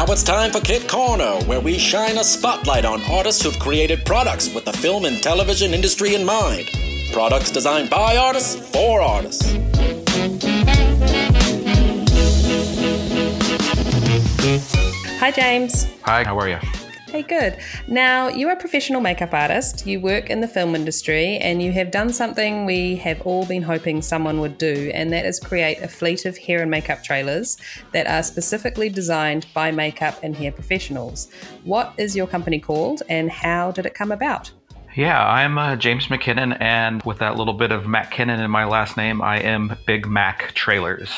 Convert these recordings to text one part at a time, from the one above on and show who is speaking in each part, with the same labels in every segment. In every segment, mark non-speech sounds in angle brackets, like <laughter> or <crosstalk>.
Speaker 1: Now it's time for Kit Corner, where we shine a spotlight on artists who've created products with the film and television industry in mind. Products designed by artists for artists.
Speaker 2: Hi, James.
Speaker 3: Hi, how are you?
Speaker 2: Hey, good. Now, you're a professional makeup artist, you work in the film industry, and you have done something we have all been hoping someone would do, and that is create a fleet of hair and makeup trailers that are specifically designed by makeup and hair professionals. What is your company called, and how did it come about?
Speaker 3: Yeah, I'm uh, James McKinnon, and with that little bit of McKinnon in my last name, I am Big Mac Trailers.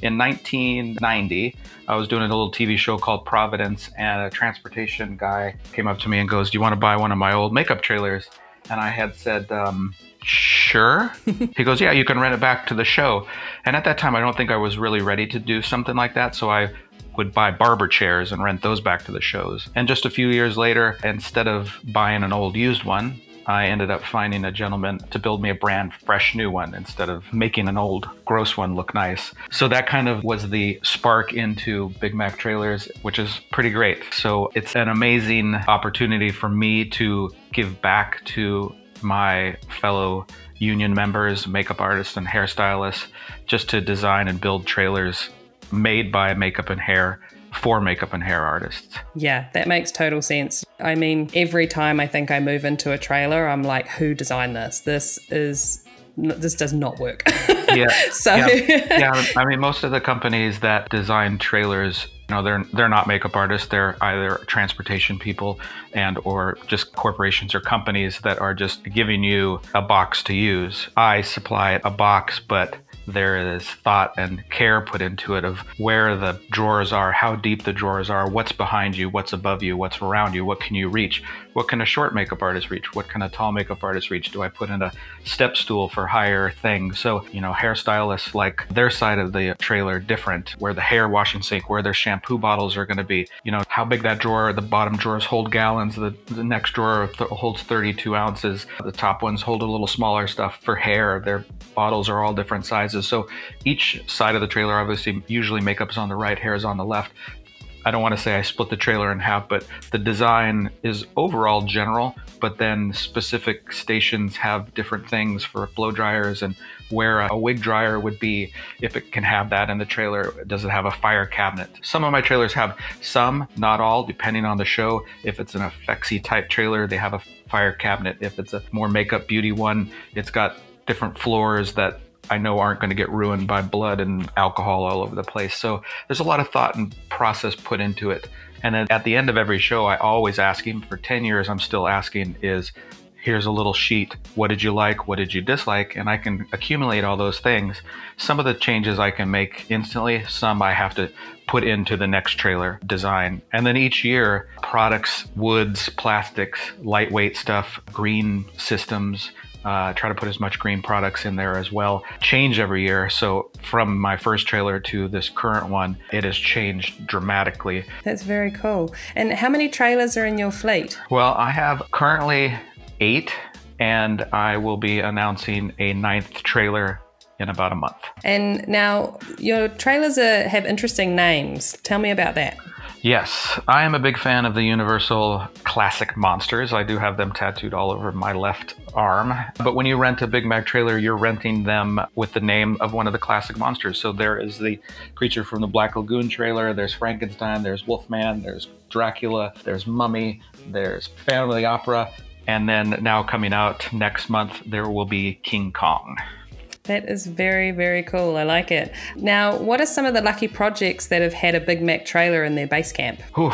Speaker 3: In 1990, I was doing a little TV show called Providence, and a transportation guy came up to me and goes, Do you want to buy one of my old makeup trailers? And I had said, um, Sure. <laughs> he goes, Yeah, you can rent it back to the show. And at that time, I don't think I was really ready to do something like that. So I would buy barber chairs and rent those back to the shows. And just a few years later, instead of buying an old used one, I ended up finding a gentleman to build me a brand fresh new one instead of making an old gross one look nice. So that kind of was the spark into Big Mac trailers, which is pretty great. So it's an amazing opportunity for me to give back to my fellow union members, makeup artists, and hairstylists just to design and build trailers made by makeup and hair for makeup and hair artists.
Speaker 2: Yeah, that makes total sense. I mean, every time I think I move into a trailer, I'm like, who designed this? This is this does not work. <laughs>
Speaker 3: yeah.
Speaker 2: so
Speaker 3: yeah. <laughs> yeah, I mean, most of the companies that design trailers, you know, they're they're not makeup artists. They're either transportation people and or just corporations or companies that are just giving you a box to use. I supply a box, but there is thought and care put into it of where the drawers are, how deep the drawers are, what's behind you, what's above you, what's around you, what can you reach, what can a short makeup artist reach, what can a tall makeup artist reach? Do I put in a step stool for higher things? So, you know, hairstylists like their side of the trailer different, where the hair washing sink, where their shampoo bottles are going to be, you know, how big that drawer, the bottom drawers hold gallons, the, the next drawer th- holds 32 ounces, the top ones hold a little smaller stuff for hair. Their bottles are all different sizes so each side of the trailer, obviously, usually makeup is on the right, hair is on the left. I don't want to say I split the trailer in half, but the design is overall general, but then specific stations have different things for blow dryers and where a wig dryer would be, if it can have that in the trailer. Does it have a fire cabinet? Some of my trailers have some, not all, depending on the show. If it's an effectsy type trailer, they have a fire cabinet. If it's a more makeup beauty one, it's got different floors that I know aren't going to get ruined by blood and alcohol all over the place. So there's a lot of thought and process put into it. And then at the end of every show, I always ask, even for 10 years, I'm still asking, is here's a little sheet. What did you like? What did you dislike? And I can accumulate all those things. Some of the changes I can make instantly, some I have to put into the next trailer design. And then each year, products, woods, plastics, lightweight stuff, green systems, uh, try to put as much green products in there as well. Change every year. So from my first trailer to this current one, it has changed dramatically.
Speaker 2: That's very cool. And how many trailers are in your fleet?
Speaker 3: Well, I have currently eight, and I will be announcing a ninth trailer in about a month.
Speaker 2: And now your trailers are, have interesting names. Tell me about that.
Speaker 3: Yes, I am a big fan of the Universal classic monsters. I do have them tattooed all over my left arm. But when you rent a Big Mac trailer, you're renting them with the name of one of the classic monsters. So there is the creature from the Black Lagoon trailer, there's Frankenstein, there's Wolfman, there's Dracula, there's Mummy, there's the Opera, and then now coming out next month, there will be King Kong.
Speaker 2: That is very, very cool. I like it. Now, what are some of the lucky projects that have had a Big Mac trailer in their base camp?
Speaker 3: Ooh,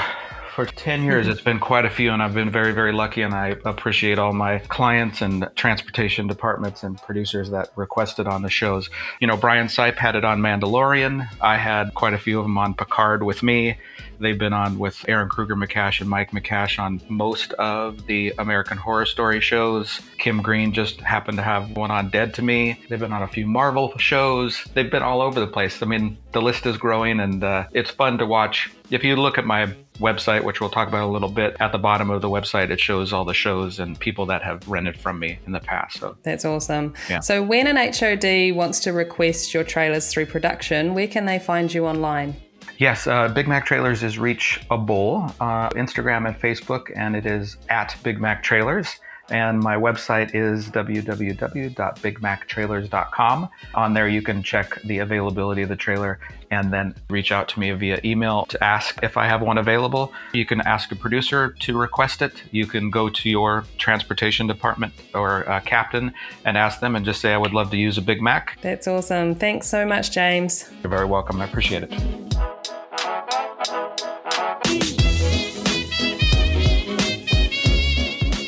Speaker 3: for 10 years, it's been quite a few, and I've been very, very lucky. And I appreciate all my clients and transportation departments and producers that requested on the shows. You know, Brian Sipe had it on Mandalorian. I had quite a few of them on Picard with me. They've been on with Eryn Krueger Mekash and Mike Mekash on most of the American Horror Story shows. Kim Green just happened to have one on Dead to Me. They've been on a few Marvel shows. They've been all over the place. I mean, the list is growing and uh, it's fun to watch. If you look at my website, which we'll talk about a little bit, at the bottom of the website, it shows all the shows and people that have rented from me in the past. So
Speaker 2: that's awesome.
Speaker 3: Yeah.
Speaker 2: So when an HOD wants to request your trailers through production, where can they find you online?
Speaker 3: Yes, uh, Big Mac Trailers is Reach reachable, uh, Instagram and Facebook, and it is at Big Mac Trailers. And my website is www.bigmactrailers.com. On there, you can check the availability of the trailer and then reach out to me via email to ask if I have one available. You can ask a producer to request it. You can go to your transportation department or uh, captain and ask them and just say, I would love to use a Big Mac.
Speaker 2: That's awesome. Thanks so much, James.
Speaker 3: You're very welcome. I appreciate it.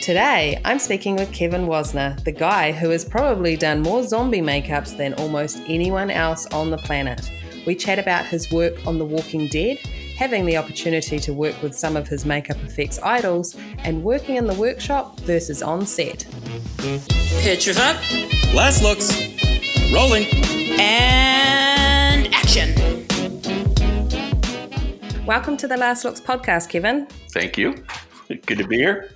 Speaker 2: Today, I'm speaking with Kevin Wasner, the guy who has probably done more zombie makeups than almost anyone else on the planet. We chat about his work on The Walking Dead, having the opportunity to work with some of his makeup effects idols, and working in the workshop versus on set.
Speaker 4: Pictures up
Speaker 1: Last looks. Rolling.
Speaker 4: and action.
Speaker 2: Welcome to the Last Looks podcast, Kevin.
Speaker 5: Thank you. <laughs> Good to be here.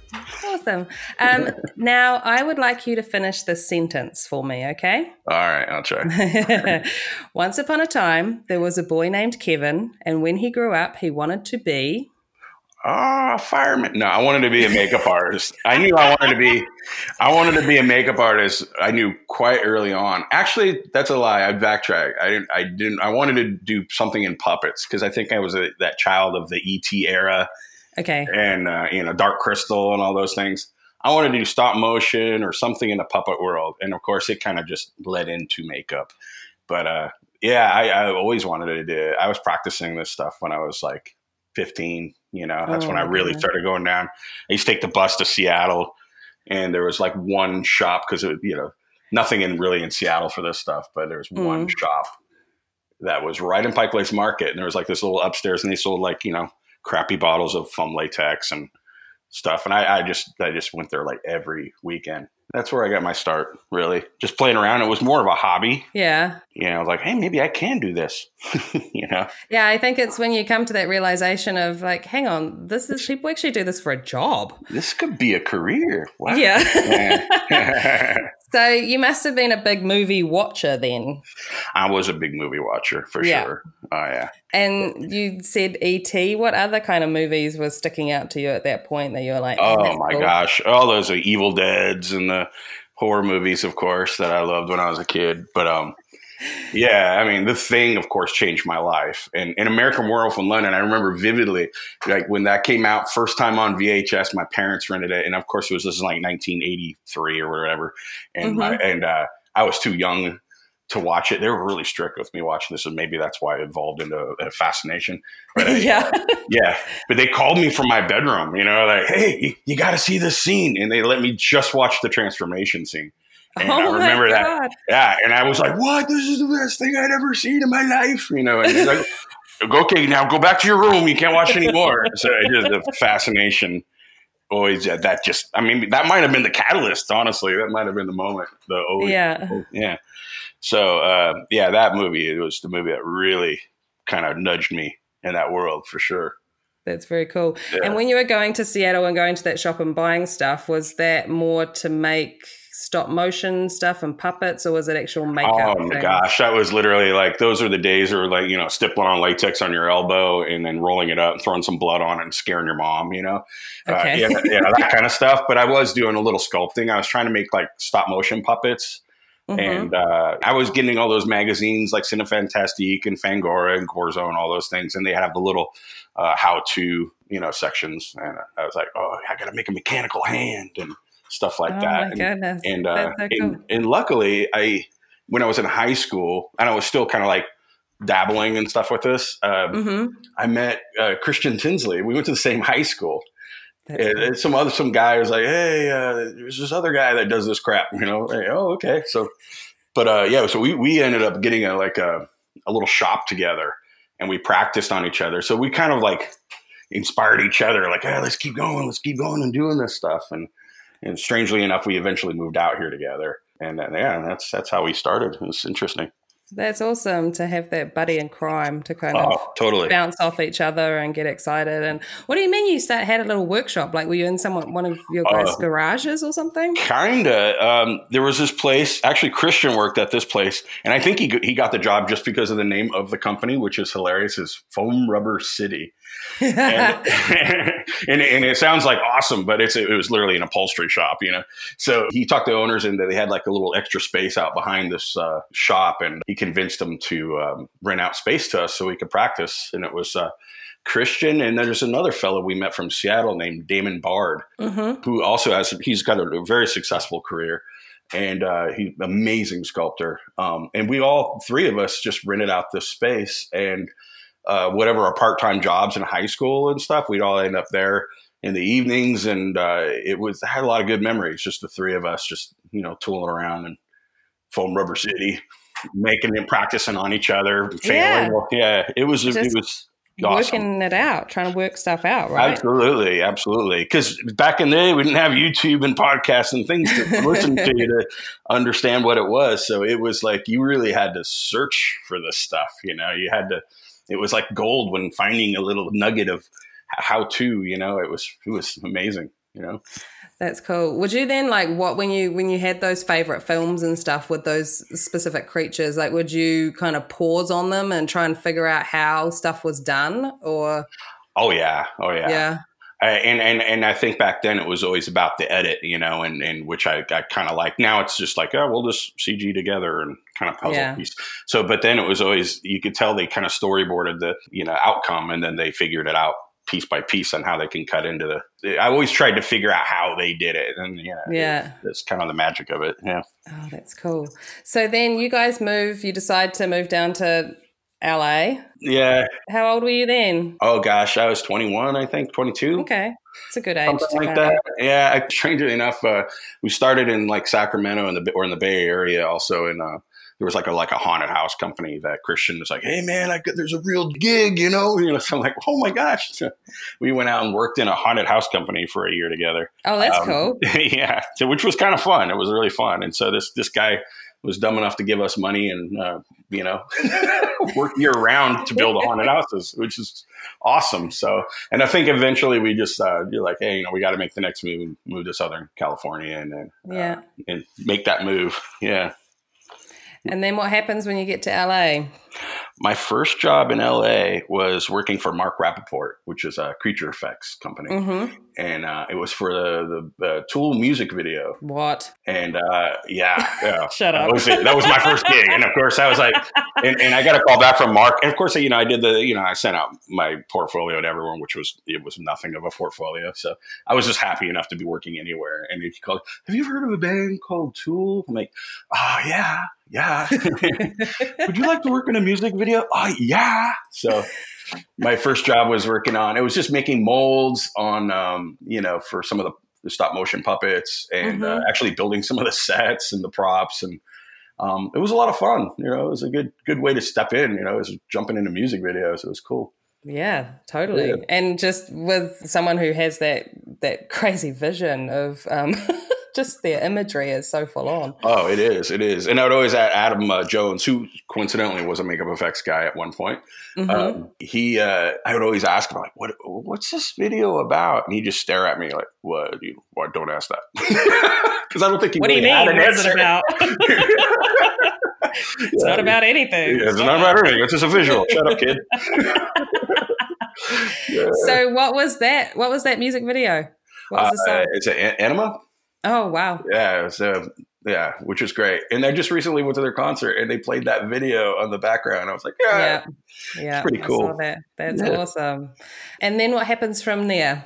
Speaker 2: Awesome. Um, <laughs> now, I would like you to finish this sentence for me, okay?
Speaker 5: All right, I'll try. <laughs>
Speaker 2: Once upon a time, there was a boy named Kevin, and when he grew up, he wanted to be.
Speaker 5: Ah, fireman. No, I wanted to be a makeup artist. I knew I wanted to be. I wanted to be a makeup artist. I knew quite early on. Actually, that's a lie. I backtrack. I didn't. I didn't. I wanted to do something in puppets because I think I was a, that child of the ET era
Speaker 2: Okay.
Speaker 5: and uh, you know Dark Crystal and all those things. I wanted to do stop motion or something in the puppet world, and of course, it kind of just led into makeup. But uh, yeah, I, I always wanted to do. It. I was practicing this stuff when I was like 15. You know, that's
Speaker 2: Oh,
Speaker 5: when I really
Speaker 2: okay.
Speaker 5: started going down. I used to take the bus to Seattle, and there was like one shop because you know nothing in really in Seattle for this stuff, but there was one
Speaker 2: Mm.
Speaker 5: shop that was right in Pike Place Market, and there was like this little upstairs, and they sold like you know crappy bottles of foam latex and stuff. And I, I just I just went there like every weekend. That's where I got my start, really. Just playing around. It was more of a hobby.
Speaker 2: Yeah.
Speaker 5: You know, I was like, hey, maybe I can do this. <laughs> you know?
Speaker 2: Yeah, I think it's when you come to that realization of like, hang on, this is people actually do this for a job.
Speaker 5: This could be a career. Wow.
Speaker 2: Yeah. <laughs> <laughs> So you must have been a big movie watcher then.
Speaker 5: I was a big movie watcher for
Speaker 2: Yeah.
Speaker 5: sure. Oh yeah.
Speaker 2: And you said E.T. What other kind of movies were sticking out to you at that point that you were like, "Man,
Speaker 5: Oh my
Speaker 2: cool."
Speaker 5: gosh. All those are Evil Deads and the horror movies, of course, that I loved when I was a kid. But um yeah, I mean, the thing, of course, changed my life. And in American Werewolf in London, I remember vividly, like when that came out, first time on VHS, my parents rented it, and of course, it was this is like 1983 or whatever, and my, and uh, I was too young to watch it. They were really strict with me watching this, and maybe that's why it evolved into a fascination. But <laughs>
Speaker 2: yeah.
Speaker 5: yeah, but they called me from my bedroom, you know, like, hey, you, you got to see this scene. And they let me just watch the transformation scene. And
Speaker 2: oh
Speaker 5: I remember that. Yeah. And I was like, what? This is the best thing I'd ever seen in my life, you know. And he's like, <laughs> okay, now go back to your room. You can't watch anymore. <laughs> so it just the fascination always, yeah, that just, I mean, that might have been the catalyst, honestly. That might have been the moment. The, oh,
Speaker 2: Yeah.
Speaker 5: yeah. So uh, yeah, that movie it was the movie that really kind of nudged me in that world for sure.
Speaker 2: That's very cool.
Speaker 5: Yeah.
Speaker 2: And when you were going to Seattle and going to that shop and buying stuff, was that more to make stop motion stuff and puppets, or was it actual makeup?
Speaker 5: Oh my
Speaker 2: things?
Speaker 5: gosh, that was literally like those are the days where like you know stippling on latex on your elbow and then rolling it up, and throwing some blood on it, and scaring your mom. You know,
Speaker 2: Okay.
Speaker 5: uh, yeah, <laughs> yeah, that kind of stuff. But I was doing a little sculpting. I was trying to make like stop motion puppets.
Speaker 2: Mhm.
Speaker 5: And uh, I was getting all those magazines like Cinefantastique and Fangoria and Gorezone and all those things, and they have the little uh, how-to, you know, sections. And I was like, oh, I got to make a mechanical hand and stuff like
Speaker 2: oh
Speaker 5: that. And-
Speaker 2: goodness.
Speaker 5: and uh,
Speaker 2: so cool.
Speaker 5: and, and luckily, I when I was in high school and I was still kind of like dabbling and stuff with this, um,
Speaker 2: hmm
Speaker 5: I met uh, Christian Tinsley. We went to the same high school. And,
Speaker 2: cool.
Speaker 5: and some other some guy was like, "Hey, uh, there's this other guy that does this crap," you know. Like, oh, okay. So, but uh, yeah, so we we ended up getting a like a a little shop together, and we practiced on each other. So we kind of like inspired each other, like, "Hey, let's keep going, let's keep going and doing this stuff." And and strangely enough, we eventually moved out here together, and then, yeah, that's that's how we started. It's interesting.
Speaker 2: That's awesome to have that buddy in crime to kind of
Speaker 5: Oh, totally.
Speaker 2: bounce off each other and get excited. And what do you mean you start had a little workshop? Like were you in someone one of your guys'
Speaker 5: Uh,
Speaker 2: garages or something?
Speaker 5: Kinda. Um, there was this place. Actually, Christian worked at this place, and I think he he got the job just because of the name of the company, which is hilarious. Is Foam Rubber City, and, <laughs> and and it sounds like awesome, but it's it was literally an upholstery shop, you know. So he talked the owners into they had like a little extra space out behind this uh, shop, and he convinced them to um, rent out space to us so we could practice. And it was uh, Christian, and then there's another fellow we met from Seattle named Damon Bard
Speaker 2: hmm
Speaker 5: who also has he's got a, very successful career and uh, he's amazing sculptor um, and we all three of us just rented out this space and uh, whatever our part-time jobs in high school and stuff we'd all end up there in the evenings and uh, it was I had a lot of good memories just the three of us just you know tooling around and foam rubber city making and practicing on each other failing yeah, yeah it was it was awesome.
Speaker 2: Working it out, trying to work stuff out, right?
Speaker 5: Absolutely, absolutely. Because back in the day, we didn't have YouTube and podcasts and things to <laughs> listen to to understand what it was. So it was like you really had to search for this stuff. You know, you had to. It was like gold when finding a little nugget of how to. You know, it was it was amazing. You know.
Speaker 2: That's cool. Would you then like what when you when you had those favorite films and stuff with those specific creatures? Like, would you kind of pause on them and try and figure out how stuff was done, or
Speaker 5: Oh yeah, oh yeah.
Speaker 2: yeah,
Speaker 5: and and and I think back then it was always about the edit, you know, and and which I, I kind of like. Now it's just like, oh, we'll just CG together and kind of puzzle
Speaker 2: Yeah.
Speaker 5: piece. So, but then it was always you could tell they kind of storyboarded the you know outcome, and then they figured it out piece by piece on how they can cut into the. I always tried to figure out how they did it, and yeah,
Speaker 2: yeah.
Speaker 5: that's kind of the magic of it. Yeah.
Speaker 2: Oh, that's cool. So then you guys move. You decide to move down to LA.
Speaker 5: Yeah.
Speaker 2: How old were you then?
Speaker 5: Oh gosh, I was 21, I think, 22.
Speaker 2: Okay, it's a good age.
Speaker 5: something like that. Yeah, I <laughs> strangely enough, uh, we started in like Sacramento in the or in the Bay Area. Also, in uh, there was like a like a haunted house company that Christian was like, "Hey man, I got, there's a real gig," you know. <laughs> You know, so I'm like, "Oh my gosh!" So <laughs> we went out and worked in a haunted house company for a year together.
Speaker 2: Oh, that's
Speaker 5: Um,
Speaker 2: cool.
Speaker 5: yeah, so, which was kind of fun. It was really fun. And so this this guy was dumb enough to give us money and uh, you know <laughs> work year round to build a <laughs> haunted houses, which is awesome. So, and I think eventually we just uh, you're like, hey, you know, we got to make the next move, move to Southern California, and then uh,
Speaker 2: Yeah.
Speaker 5: and make that move. Yeah.
Speaker 2: And then what happens when you get to LA?
Speaker 5: My first job in LA was working for Mark Rappaport, which is a creature effects company,
Speaker 2: Mm-hmm.
Speaker 5: and uh, it was for the, the the Tool music video.
Speaker 2: What?
Speaker 5: And uh, yeah, yeah. <laughs>
Speaker 2: Shut
Speaker 5: That
Speaker 2: up.
Speaker 5: was, that was my first gig, and of course I was like, <laughs> and, and I got a call back from Mark, and of course you know I did the, you know I sent out my portfolio to everyone, which was it was nothing of a portfolio, so I was just happy enough to be working anywhere. And he called, have you ever heard of a band called Tool? I'm like, oh yeah, yeah. <laughs> Would you like to work in a music video? Oh yeah. So my first job was working on it was just making molds on um, you know for some of the, the stop motion puppets and uh,
Speaker 2: Mhm.
Speaker 5: actually building some of the sets and the props and um, it was a lot of fun you know it was a good good way to step in you know it was jumping into music videos it was cool
Speaker 2: Yeah, totally.
Speaker 5: Yeah.
Speaker 2: And just with someone who has that that crazy vision of um, <laughs> just their imagery is so full on.
Speaker 5: oh it is it is and i would always add adam uh, jones who coincidentally was a makeup effects guy at one point
Speaker 2: Mhm.
Speaker 5: um, he uh, i would always ask him like what what's this video about and he'd just stare at me like what you what don't ask that <laughs> because i don't think he
Speaker 2: what do you mean?
Speaker 5: an
Speaker 2: What's it about? <laughs> it's not about anything.
Speaker 5: Yeah, it's not about anything. It's just a visual. Shut up, kid. <laughs> Yeah.
Speaker 2: So what was that? What was that music video? What was the
Speaker 5: Uh,
Speaker 2: song?
Speaker 5: it's an anima.
Speaker 2: Oh wow.
Speaker 5: Yeah, uh, yeah, which is great. And I just recently went to their concert and they played that video on the background. I was like, yeah,
Speaker 2: Yeah. Yeah.
Speaker 5: pretty cool.
Speaker 2: that. That's
Speaker 5: Yeah.
Speaker 2: awesome. And then what happens from there?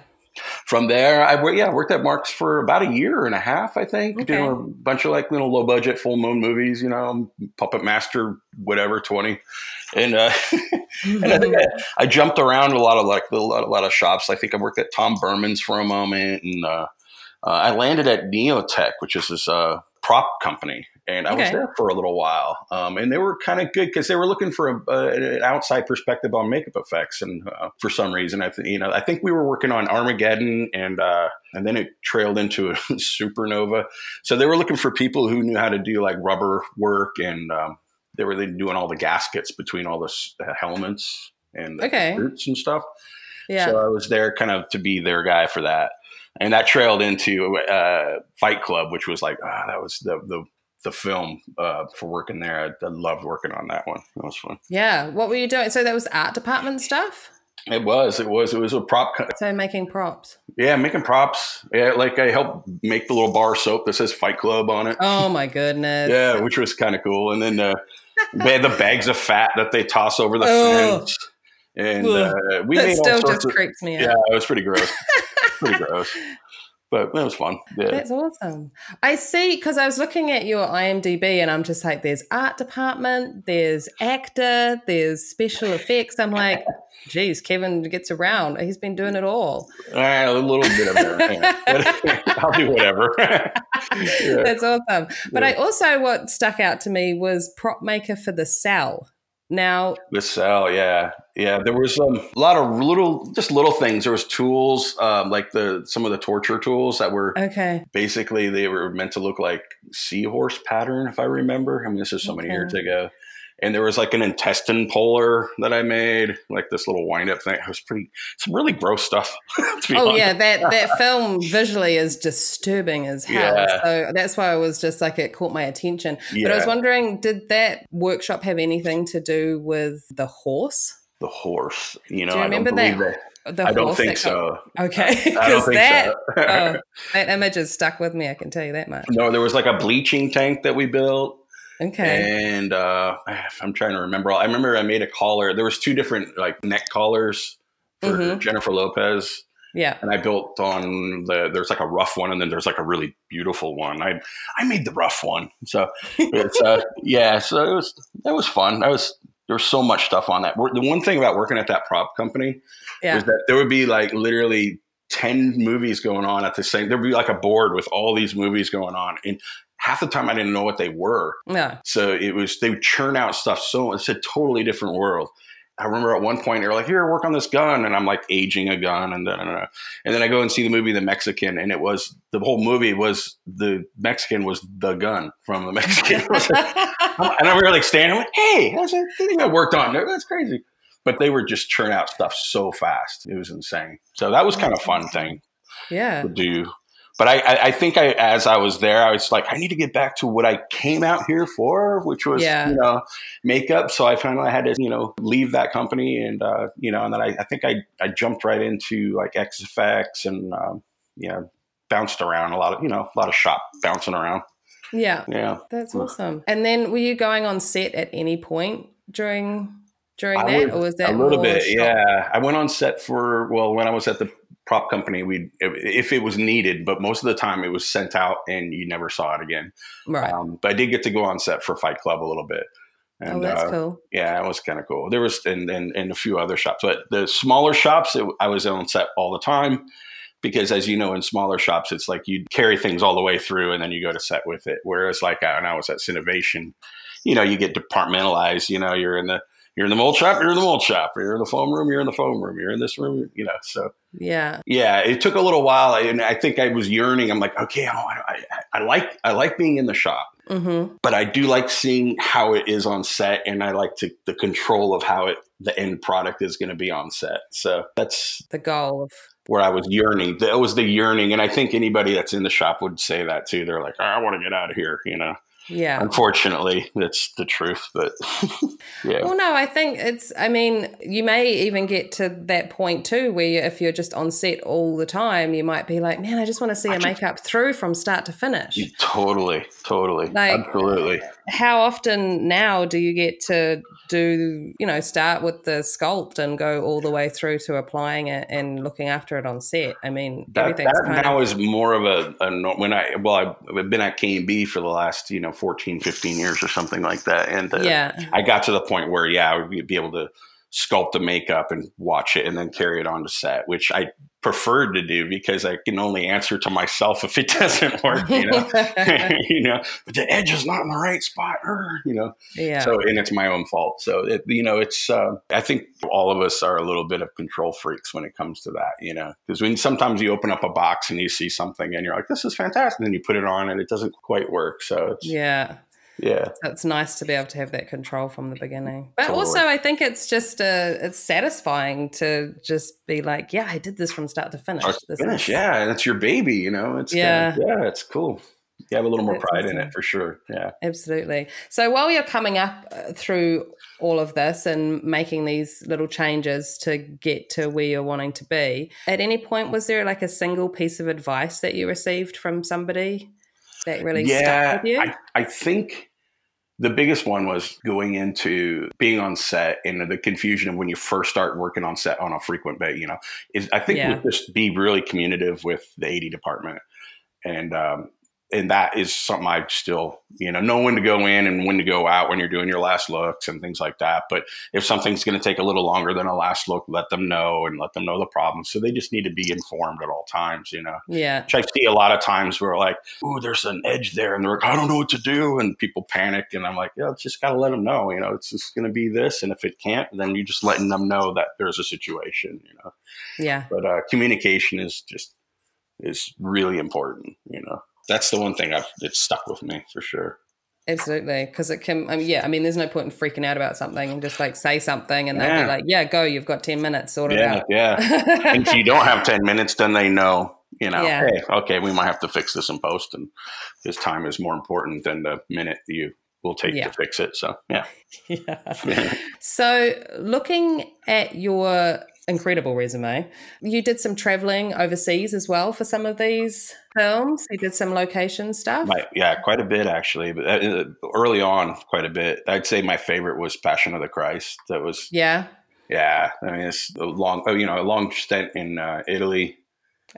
Speaker 5: From there, I worked. Yeah, worked at Marks for about a year and a half, I think,
Speaker 2: Okay.
Speaker 5: doing a bunch of like little low budget full moon movies. You know, Puppet Master, whatever, twenty, and uh, <laughs> and I think I, <laughs> I jumped around a lot of like a lot, a lot of shops. I think I worked at Tom Burman's for a moment, and uh, uh, I landed at Neotech, which is this uh, prop company, and I was there for a little while. Um, and they were kind of good because they were looking for a, uh, an outside perspective on makeup effects, and uh, for some reason, I th- you know I think we were working on Armageddon, and uh, and then it trailed into a <laughs> supernova. So they were looking for people who knew how to do like rubber work, and um, they were doing all the gaskets between all the s- uh, helmets and the
Speaker 2: Okay.
Speaker 5: suits and stuff.
Speaker 2: yeah.
Speaker 5: So I was there kind of to be their guy for that. And that trailed into uh, Fight Club, which was like, ah, that was the, the, the film uh, for working there. I, I loved working on that one. That was fun.
Speaker 2: yeah. What were you doing? So that was art department stuff?
Speaker 5: It was, it was, it was a prop. Co-
Speaker 2: So making props.
Speaker 5: yeah, making props. Yeah, like I helped make the little bar soap that says Fight Club on it.
Speaker 2: Oh my goodness.
Speaker 5: Yeah, which was kind of cool. And then uh, they had the bags of fat that they toss over the
Speaker 2: Ugh.
Speaker 5: fence. And uh, we
Speaker 2: That
Speaker 5: made all
Speaker 2: still
Speaker 5: sorts
Speaker 2: just
Speaker 5: of,
Speaker 2: creeps me out.
Speaker 5: Yeah, it was pretty gross. <laughs> pretty gross. But it was fun. Yeah.
Speaker 2: That's awesome. I see because I was looking at your IMDb and I'm just like, there's art department, there's actor, there's special effects. I'm like, geez, Kevin gets around. He's been doing it all.
Speaker 5: Right, a little bit of everything. <laughs> <laughs> I'll do whatever. <laughs> Yeah.
Speaker 2: That's awesome. But
Speaker 5: Yeah.
Speaker 2: I also, what stuck out to me was prop maker for the cell. Now,
Speaker 5: The cell, yeah, yeah. There was um, a lot of little, just little things. There was tools, um, like the some of the torture tools that were
Speaker 2: okay.
Speaker 5: basically they were meant to look like seahorse pattern, if I remember. I mean, this is so many years ago. And there was like an intestine puller that I made, like this little wind up thing. It was pretty, some really gross stuff. <laughs> to be
Speaker 2: Oh
Speaker 5: honest.
Speaker 2: yeah, that that <laughs> film visually is disturbing as hell.
Speaker 5: Yeah.
Speaker 2: So that's why I was just like it caught my attention. But I was wondering, did that workshop have anything to do with the horse?
Speaker 5: The horse. You know,
Speaker 2: Do you
Speaker 5: I don't
Speaker 2: remember
Speaker 5: believe
Speaker 2: that?
Speaker 5: that. I don't think so.
Speaker 2: Okay,
Speaker 5: I don't <laughs>
Speaker 2: because that
Speaker 5: so.
Speaker 2: oh, <laughs> that image is stuck with me. I can tell you that much.
Speaker 5: No, there was like a bleaching tank that we built.
Speaker 2: Okay,
Speaker 5: And uh, <sighs> I'm trying to remember. I remember I made a collar. There was two different like neck collars for
Speaker 2: Mhm.
Speaker 5: Jennifer Lopez,
Speaker 2: yeah.
Speaker 5: and I built on the. There's like a rough one, and then there's like a really beautiful one. I I made the rough one. So it's uh, <laughs> yeah. So it was it was fun. I was there was so much stuff on that. The one thing about working at that prop company
Speaker 2: Yeah.
Speaker 5: was that there would be like literally 10 movies going on at the same there'd be like a board with all these movies going on and half the time i didn't know what they were
Speaker 2: No.
Speaker 5: so it was they would churn out stuff so it's a totally different world i remember at one point they were like here work on this gun and i'm like aging a gun and then and then i go and see the movie the mexican and it was the whole movie was the mexican was the gun from the mexican <laughs> and I remember like standing like, hey, that's a thing I worked on. That's crazy. But they were just churn out stuff so fast. It was insane. So that was kind of fun thing
Speaker 2: yeah.
Speaker 5: to do. But I, I, I think I, as I was there, I was like, I need to get back to what I came out here for, which was,
Speaker 2: Yeah.
Speaker 5: you know, makeup. So I finally had to, you know, leave that company and, uh, you know, and then I, I think I, I jumped right into like XFX and, um, you know, bounced around a lot of, you know, a lot of shop bouncing around.
Speaker 2: Yeah.
Speaker 5: Yeah.
Speaker 2: That's awesome. And then were you going on set at any point during during
Speaker 5: I
Speaker 2: that, or was that
Speaker 5: a little bit
Speaker 2: shot-
Speaker 5: yeah i went on set for well when i was at the prop company we if it was needed but most of the time it was sent out and you never saw it again
Speaker 2: Right.
Speaker 5: um, but i did get to go on set for fight club a little bit and
Speaker 2: oh, that's
Speaker 5: uh,
Speaker 2: cool.
Speaker 5: yeah it was kind of cool there was and, and and a few other shops but the smaller shops it, i was on set all the time because as you know in smaller shops it's like you carry things all the way through and then you go to set with it whereas like uh, when i was at Cinovation, you know you get departmentalized you know you're in the you're in the mold shop you're in the mold shop you're in the foam room you're in the foam room you're in this room you know so
Speaker 2: Yeah.
Speaker 5: yeah it took a little while and i think i was yearning i'm like okay I, I, I like i like being in the shop
Speaker 2: Mm-hmm.
Speaker 5: but I do like seeing how it is on set, and I like to the control of how it the end product is going to be on set. So that's
Speaker 2: The goal of
Speaker 5: where I was yearning. That was the yearning, and I think anybody that's in the shop would say that too. They're like, "Oh, I want to get out of here, you know.
Speaker 2: Yeah.
Speaker 5: Unfortunately, that's the truth, but <laughs> yeah.
Speaker 2: Well, no, I think it's. I mean, you may even get to that point too, where you, if you're just on set all the time, you might be like, "Man, I just want to see a makeup through from start to finish."
Speaker 5: Totally, totally,
Speaker 2: Like-
Speaker 5: absolutely.
Speaker 2: How often now do you get to do you know start with the sculpt and go all the way through to applying it and looking after it on set? I mean
Speaker 5: that,
Speaker 2: everything's
Speaker 5: that now
Speaker 2: of
Speaker 5: is more of a, a when I well I've been at K and B for the last you know 14, 15 years or something like that, and uh,
Speaker 2: yeah.
Speaker 5: I got to the point where yeah I would be able to sculpt the makeup and watch it and then carry it on to set, which I preferred to do because I can only answer to myself <laughs> if it doesn't work, you know. <laughs> <laughs> you know, but the edge is not in the right spot, er, you know.
Speaker 2: yeah
Speaker 5: So, and it's my own fault. So, it, you know, it's, uh, I think all of us are a little bit of control freaks when it comes to that, you know, because when sometimes you open up a box and you see something and you're like, this is fantastic. And then you put it on and it doesn't quite work. So, it's,
Speaker 2: yeah
Speaker 5: yeah.
Speaker 2: So it's nice to be able to have that control from the beginning. But
Speaker 5: Totally.
Speaker 2: also I think it's just uh it's satisfying to just be like, yeah, I did this from start to finish.
Speaker 5: Start to finish.
Speaker 2: is-
Speaker 5: Yeah. And it's your baby, you know, it's,
Speaker 2: Yeah.
Speaker 5: kinda- yeah, it's cool. You have a little more
Speaker 2: That's
Speaker 5: pride in it for sure. Yeah.
Speaker 2: Absolutely. So while you're coming up uh, through all of this and making these little changes to get to where you're wanting to be, at any point was there like a single piece of advice that you received from somebody that really
Speaker 5: yeah,
Speaker 2: stuck with you?
Speaker 5: I, I think the biggest one was going into being on set and the confusion of when you first start working on set on a frequent base. You know, is I think
Speaker 2: Yeah.
Speaker 5: just be really communicative with the AD department, and um, and that is something I still you know know when to go in and when to go out when you're doing your last looks and things like that. But if something's going to take a little longer than a last look, let them know and let them know the problem. So they just need to be informed at all times. You know
Speaker 2: yeah.
Speaker 5: which I see a lot of times where like, ooh, there's an edge there, and they're like, I don't know what to do, and people panic, and I'm like, yeah, just gotta let them know, you know, it's just gonna be this, and if it can't, then you're just letting them know that there's a situation, you know.
Speaker 2: Yeah.
Speaker 5: But uh, communication is just is really important, you know. That's the one thing I've it's stuck with me for sure.
Speaker 2: Absolutely, because it can. I mean, yeah, I mean, there's no point in freaking out about something and just like say something, and they'll be like, "Yeah, go. You've got ten minutes. Sort it
Speaker 5: Yeah,
Speaker 2: out."
Speaker 5: yeah. and if you don't have ten minutes, then they know, you know,
Speaker 2: Yeah.
Speaker 5: hey, okay, we might have to fix this in post, and this time is more important than the minute you will take to fix it. So yeah. <laughs>
Speaker 2: yeah. So, looking at your incredible resume, you did some traveling overseas as well for some of these films. You did some location stuff.
Speaker 5: My, yeah, quite a bit actually. But uh, early on, quite a bit. I'd say my favorite was Passion of the Christ. That was
Speaker 2: Yeah.
Speaker 5: yeah. I mean, it's a long, oh, you know, a long stint in uh, Italy,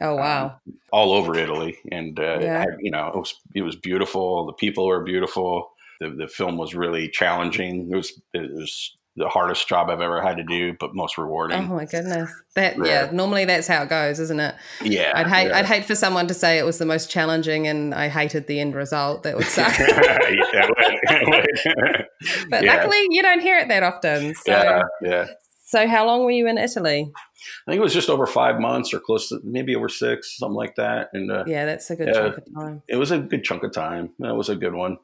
Speaker 2: Oh wow.
Speaker 5: all over Italy, and uh,
Speaker 2: Yeah.
Speaker 5: I, you know, it was it was beautiful. The people were beautiful. The the film was really challenging. It was it was the hardest job I've ever had to do, but most rewarding.
Speaker 2: oh my goodness. That yeah.
Speaker 5: Yeah.
Speaker 2: Normally that's how it goes, isn't it?
Speaker 5: yeah,
Speaker 2: I'd hate
Speaker 5: yeah.
Speaker 2: I'd hate for someone to say it was the most challenging and I hated the end result. That would <laughs> suck.
Speaker 5: yeah, it <laughs> would,
Speaker 2: but
Speaker 5: Yeah.
Speaker 2: luckily you don't hear it that often. So
Speaker 5: yeah, yeah.
Speaker 2: so how long were you in Italy?
Speaker 5: I think it was just over five months or close to maybe over six, something like that. And uh,
Speaker 2: Yeah, that's a good chunk of time.
Speaker 5: it was a good chunk of time. That was a good one.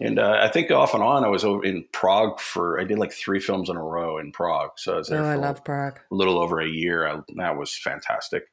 Speaker 5: And uh, I think off and on, I was over in Prague for, I did like three films in a row in Prague. So I was there
Speaker 2: Oh,
Speaker 5: for
Speaker 2: I love Prague.
Speaker 5: a little over a year. I, that was fantastic.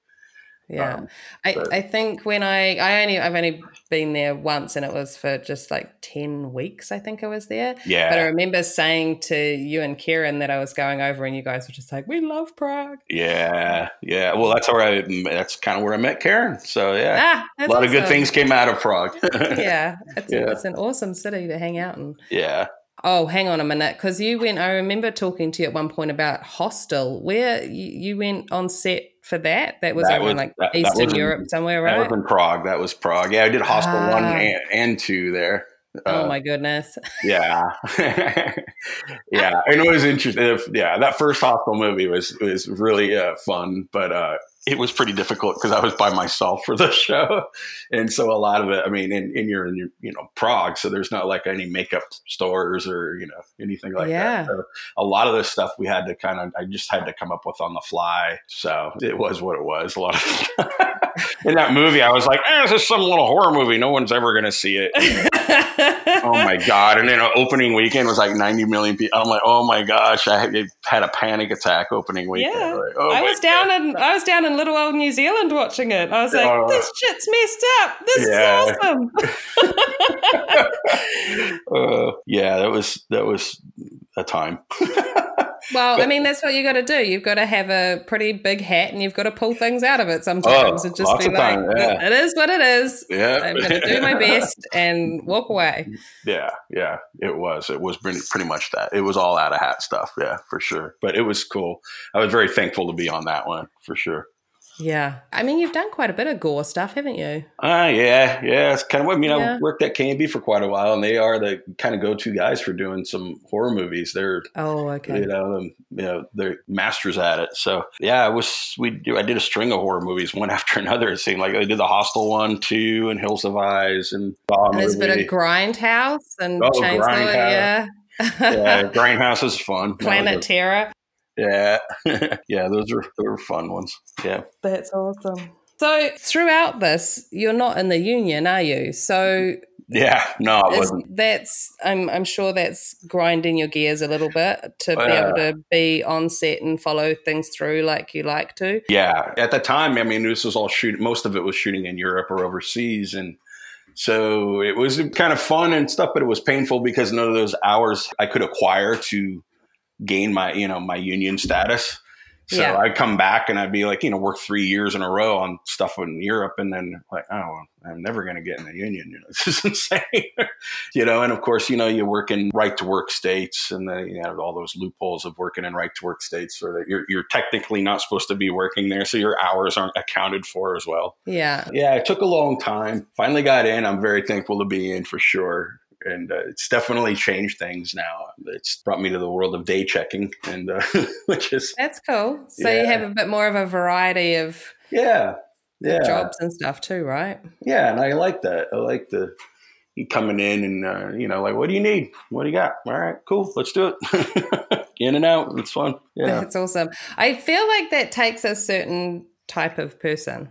Speaker 2: Yeah.
Speaker 5: Um,
Speaker 2: I, I think when I I only I've only been there once and it was for just like ten weeks I think I was there.
Speaker 5: Yeah.
Speaker 2: But I remember saying to you and Kieran that I was going over and you guys were just like, We love Prague.
Speaker 5: yeah. Yeah. Well, that's where I, that's kind of where I met Karen. So yeah,
Speaker 2: Ah,
Speaker 5: a lot of good things came out of Prague.
Speaker 2: Yeah. <laughs> It's,
Speaker 5: Yeah.
Speaker 2: it's an awesome city to hang out in.
Speaker 5: yeah.
Speaker 2: Oh, hang on a minute, because you went. I remember talking to you at one point about Hostel. Where you, you went on set for that? That was
Speaker 5: That
Speaker 2: over
Speaker 5: was-
Speaker 2: like
Speaker 5: that- that
Speaker 2: Eastern
Speaker 5: in-
Speaker 2: Europe somewhere,
Speaker 5: That
Speaker 2: right?
Speaker 5: was in Prague. That was Prague. Yeah. I did Hostel one
Speaker 2: Ah.
Speaker 5: and, and two there.
Speaker 2: oh
Speaker 5: Uh,
Speaker 2: my goodness! <laughs>
Speaker 5: Yeah, <laughs> yeah, and it was interesting. Yeah, that first Hostel movie was was really uh, fun, but uh, it was pretty difficult because I was by myself for the <laughs> show, and so a lot of it. I mean, and, and you're in your, you know Prague, so there's not like any makeup stores or you know anything like
Speaker 2: Yeah.
Speaker 5: that. So a lot of this stuff we had to kind of I just had to come up with on the fly. So it was what it was. A lot of <laughs> in that movie, I was like, eh, this is some little horror movie. No one's ever going to see it. <laughs> my god! And then opening weekend was like 90 million people. I'm like, oh my gosh! I had, a panic attack opening weekend.
Speaker 2: Yeah.
Speaker 5: Like, oh
Speaker 2: I was down in I was down in little old New Zealand watching it. I was like,
Speaker 5: Oh.
Speaker 2: this shit's messed up. This
Speaker 5: Yeah.
Speaker 2: is awesome. <laughs>
Speaker 5: uh, yeah, that was that was a time. <laughs>
Speaker 2: Well, I mean, that's what you got to do. You've got to have a pretty big hat, and you've got to pull things out of it sometimes,
Speaker 5: Oh,
Speaker 2: and just be like,
Speaker 5: time, yeah.
Speaker 2: "It is what it is.
Speaker 5: Yeah.
Speaker 2: I'm going to do my <laughs> best and walk away."
Speaker 5: Yeah, yeah, it was. It was pretty, pretty much that. It was all out of hat stuff. Yeah, for sure. But it was cool. I was very thankful to be on that one for sure.
Speaker 2: Yeah, I mean, you've done quite a bit of gore stuff, haven't you?
Speaker 5: Ah, yeah, yeah. It's kind of what I mean.
Speaker 2: Yeah.
Speaker 5: I worked at KNB for quite a while, and they are the kind of go-to guys for doing some horror movies. They're
Speaker 2: Oh, okay.
Speaker 5: you know, um, you know, they're masters at it. So yeah, I was we do I did a string of horror movies one <laughs> after another. It seemed like I did the Hostel one, two, and Hills of Eyes, and
Speaker 2: And there's a bit of Grindhouse and
Speaker 5: Oh,
Speaker 2: Chainsaw,
Speaker 5: Grindhouse.
Speaker 2: yeah. <laughs>
Speaker 5: yeah, Grindhouse is fun.
Speaker 2: Planet Terror.
Speaker 5: Yeah, <laughs> yeah, those are those are fun ones. Yeah,
Speaker 2: That's awesome. So throughout this, you're not in the union, are you? So
Speaker 5: yeah. No,
Speaker 2: is,
Speaker 5: wasn't.
Speaker 2: that's I'm I'm sure that's grinding your gears a little bit to be
Speaker 5: Uh,
Speaker 2: able to be on set and follow things through like you like to.
Speaker 5: Yeah, at the time, I mean, this was all shoot. Most of it was shooting in Europe or overseas, and so it was kind of fun and stuff. But it was painful because none of those hours I could acquire to gain my, you know, my union status. So
Speaker 2: Yeah.
Speaker 5: I'd come back and I'd be like, you know, work three years in a row on stuff in Europe, and then like, oh, I'm never going to get in the union. You know, <laughs> this is insane. <laughs> you know, and of course, you know, you work in right to work states, and then you have all those loopholes of working in right to work states, so that you're you're technically not supposed to be working there, so your hours aren't accounted for as well.
Speaker 2: Yeah.
Speaker 5: Yeah, it took a long time. Finally got in. I'm very thankful to be in for sure. And uh, it's definitely changed things now. It's brought me to the world of day checking, and uh, <laughs> which is
Speaker 2: That's cool. So you have a bit more of a variety of
Speaker 5: yeah, yeah,
Speaker 2: jobs and stuff too, right?
Speaker 5: yeah. And I like that. I like the you coming in and uh, you know like, what do you need? What do you got? All right, cool. Let's do it. <laughs> in and out. It's fun. Yeah. <laughs>
Speaker 2: That's awesome. I feel like that takes a certain type of person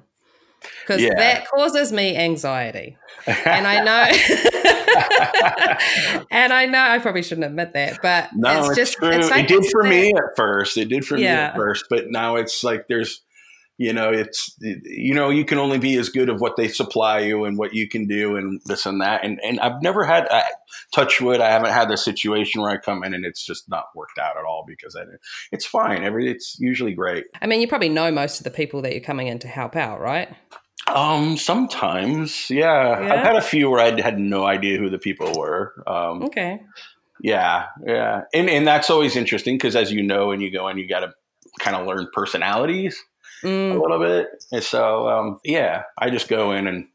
Speaker 2: because
Speaker 5: Yeah.
Speaker 2: that causes me anxiety. And I know, <laughs> <laughs> and I know I probably shouldn't admit that, but
Speaker 5: No,
Speaker 2: it's
Speaker 5: it's,
Speaker 2: just
Speaker 5: true.
Speaker 2: it's like
Speaker 5: it did for
Speaker 2: that-
Speaker 5: me at first. It did for me at first, but now it's like there's, you know, it's you know, you can only be as good of what they supply you and what you can do and this and that. And and I've never had I, touch wood. I haven't had the situation where I come in and it's just not worked out at all because I, it's fine. Every it's usually great.
Speaker 2: I mean, you probably know most of the people that you're coming in to help out, right?
Speaker 5: Um, sometimes, yeah.
Speaker 2: Yeah?
Speaker 5: I've had a few where I had no idea who the people were. Um,
Speaker 2: Okay.
Speaker 5: Yeah, yeah, and and that's always interesting because as you know, when you go in, you got to kind of learn personalities a
Speaker 2: Mm,
Speaker 5: little bit. And so, um, yeah, I just go in and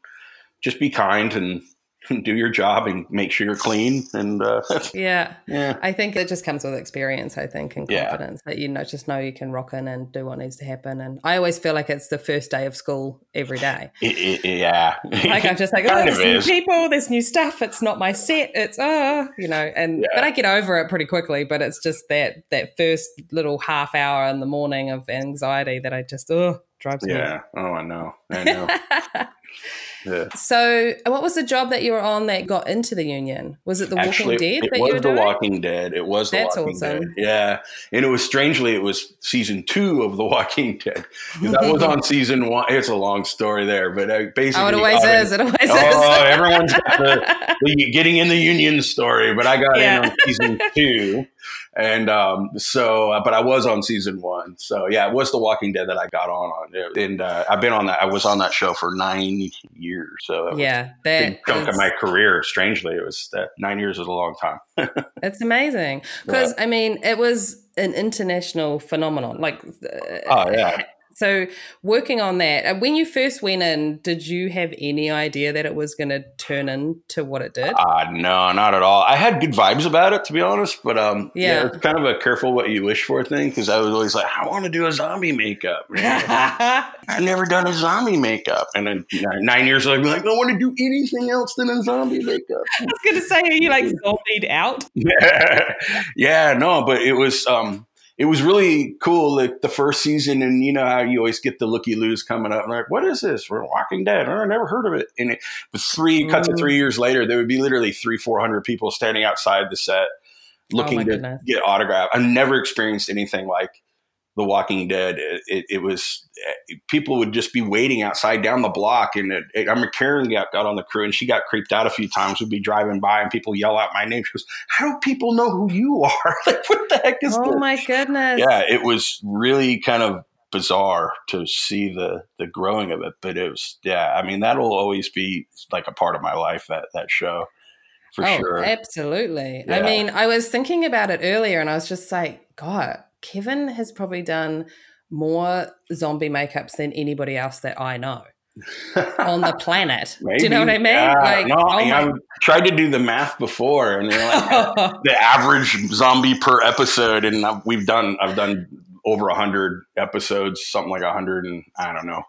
Speaker 5: just be kind and <laughs> do your job and make sure you're clean. And uh, <laughs>
Speaker 2: yeah.
Speaker 5: yeah,
Speaker 2: I think it just comes with experience, I think, and
Speaker 5: Yeah.
Speaker 2: confidence that you know just know you can rock in and do what needs to happen. And I always feel like it's the first day of school every day. <laughs>
Speaker 5: It- it- yeah.
Speaker 2: Like I'm just like, oh, there's new
Speaker 5: is.
Speaker 2: people, there's new stuff. It's not my set. It's oh, you know, and
Speaker 5: Yeah.
Speaker 2: but I get over it pretty quickly. But it's just that that first little half hour in the morning of anxiety that I just oh drives me.
Speaker 5: yeah. Oh, I know. I know. Yeah.
Speaker 2: So, what was the job that you were on that got into the union? Was it The
Speaker 5: Actually,
Speaker 2: Walking Dead
Speaker 5: it was The
Speaker 2: doing?
Speaker 5: Walking Dead. It was The
Speaker 2: That's
Speaker 5: Walking
Speaker 2: awesome.
Speaker 5: Dead. Yeah, and it was strangely, it was season two of The Walking <laughs> Dead. That was on <laughs> season one. It's a long story there, but uh, basically,
Speaker 2: oh, it always
Speaker 5: I
Speaker 2: is. It always
Speaker 5: Oh,
Speaker 2: is.
Speaker 5: everyone's got the, <laughs> the getting in the union story, but I got
Speaker 2: Yeah.
Speaker 5: in on season two, and um, so, uh, but I was on season one. So yeah, it was The Walking Dead that I got on on, and uh, I've been on that. I was on that show for nine years. So
Speaker 2: yeah, that
Speaker 5: big chunk of my career. Strangely, it was that nine years is a long time. <laughs>
Speaker 2: It's amazing because I mean it was an international phenomenon. Like, uh,
Speaker 5: Oh yeah.
Speaker 2: So working on that. uh, When you first went in, did you have any idea that it was going to turn into what it did?
Speaker 5: Uh, no, not at all. I had good vibes about it, to be honest. But um, yeah,
Speaker 2: Yeah.
Speaker 5: it's kind of a careful what you wish for thing because I was always like, I want to do a zombie makeup. <laughs> I've never done a zombie makeup, and then nine years later, I'd be like, I want to do anything else than a zombie makeup. <laughs>
Speaker 2: I was going to say, are you like <laughs> zombied out?
Speaker 5: yeah, no, but it was um, it was really cool. Like the first season, and you know how you always get the looky loos coming up, and like, what is this? We're Walking Dead. I never heard of it. And it was three cut to
Speaker 2: Mm.
Speaker 5: three years later, there would be literally three, four hundred people standing outside the set
Speaker 2: Oh
Speaker 5: looking to
Speaker 2: goodness.
Speaker 5: get autograph. I've never experienced anything like The Walking Dead. It, it, was eh, people would just be waiting outside down the block, and it, it, I remember Karen got, got on the crew, and she got creeped out a few times. We'd be driving by, and people yell out my name. She goes, "How do people know who you are? <laughs> like, what the heck is
Speaker 2: Oh
Speaker 5: this?"
Speaker 2: my goodness.
Speaker 5: yeah, it was really kind of bizarre to see the the growing of it, but it was yeah. I mean, that'll always be like a part of my life that that show for
Speaker 2: oh,
Speaker 5: sure.
Speaker 2: absolutely. I mean, I was thinking about it earlier and I was just like, God, Kevin has probably done more zombie makeups than anybody else that I know on the <laughs> planet. Do you know what I mean?
Speaker 5: Yeah,
Speaker 2: like,
Speaker 5: no,
Speaker 2: oh
Speaker 5: I, I tried to do the math before, and like <laughs> the average zombie per episode, and I've, we've done I've done over hundred episodes, something like hundred and I don't know,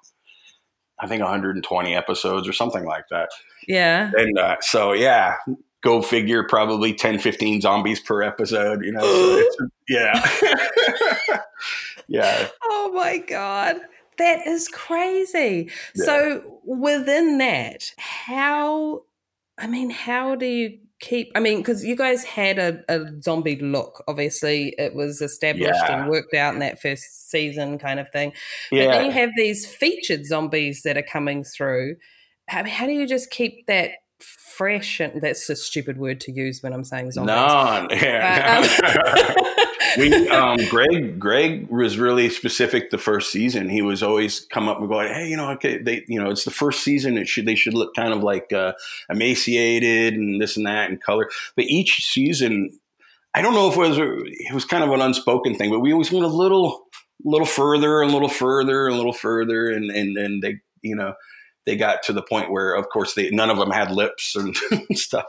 Speaker 5: I think 120 episodes or something like that.
Speaker 2: yeah.
Speaker 5: And uh, so yeah, go figure, probably 10, 15 zombies per episode. You know, so yeah, <laughs> yeah.
Speaker 2: Oh my God. That is crazy.
Speaker 5: Yeah.
Speaker 2: So within that, how, I mean, how do you keep, I mean, because you guys had a, a zombie look. Obviously, it was established
Speaker 5: Yeah.
Speaker 2: and worked out in that first season kind of thing. But then you have these featured zombies that are coming through. How do you just keep that fresh? And that's a stupid word to use when I'm saying zombies.
Speaker 5: no, yeah.
Speaker 2: But, um, <laughs>
Speaker 5: we um greg greg was really specific the first season he was always come up and going hey you know okay they you know it's the first season it should they should look kind of like uh emaciated and this and that and color but each season i don't know if it was it was kind of an unspoken thing but we always went a little little further and a little further and a little further and and then they you know they got to the point where of course they none of them had lips and <laughs> stuff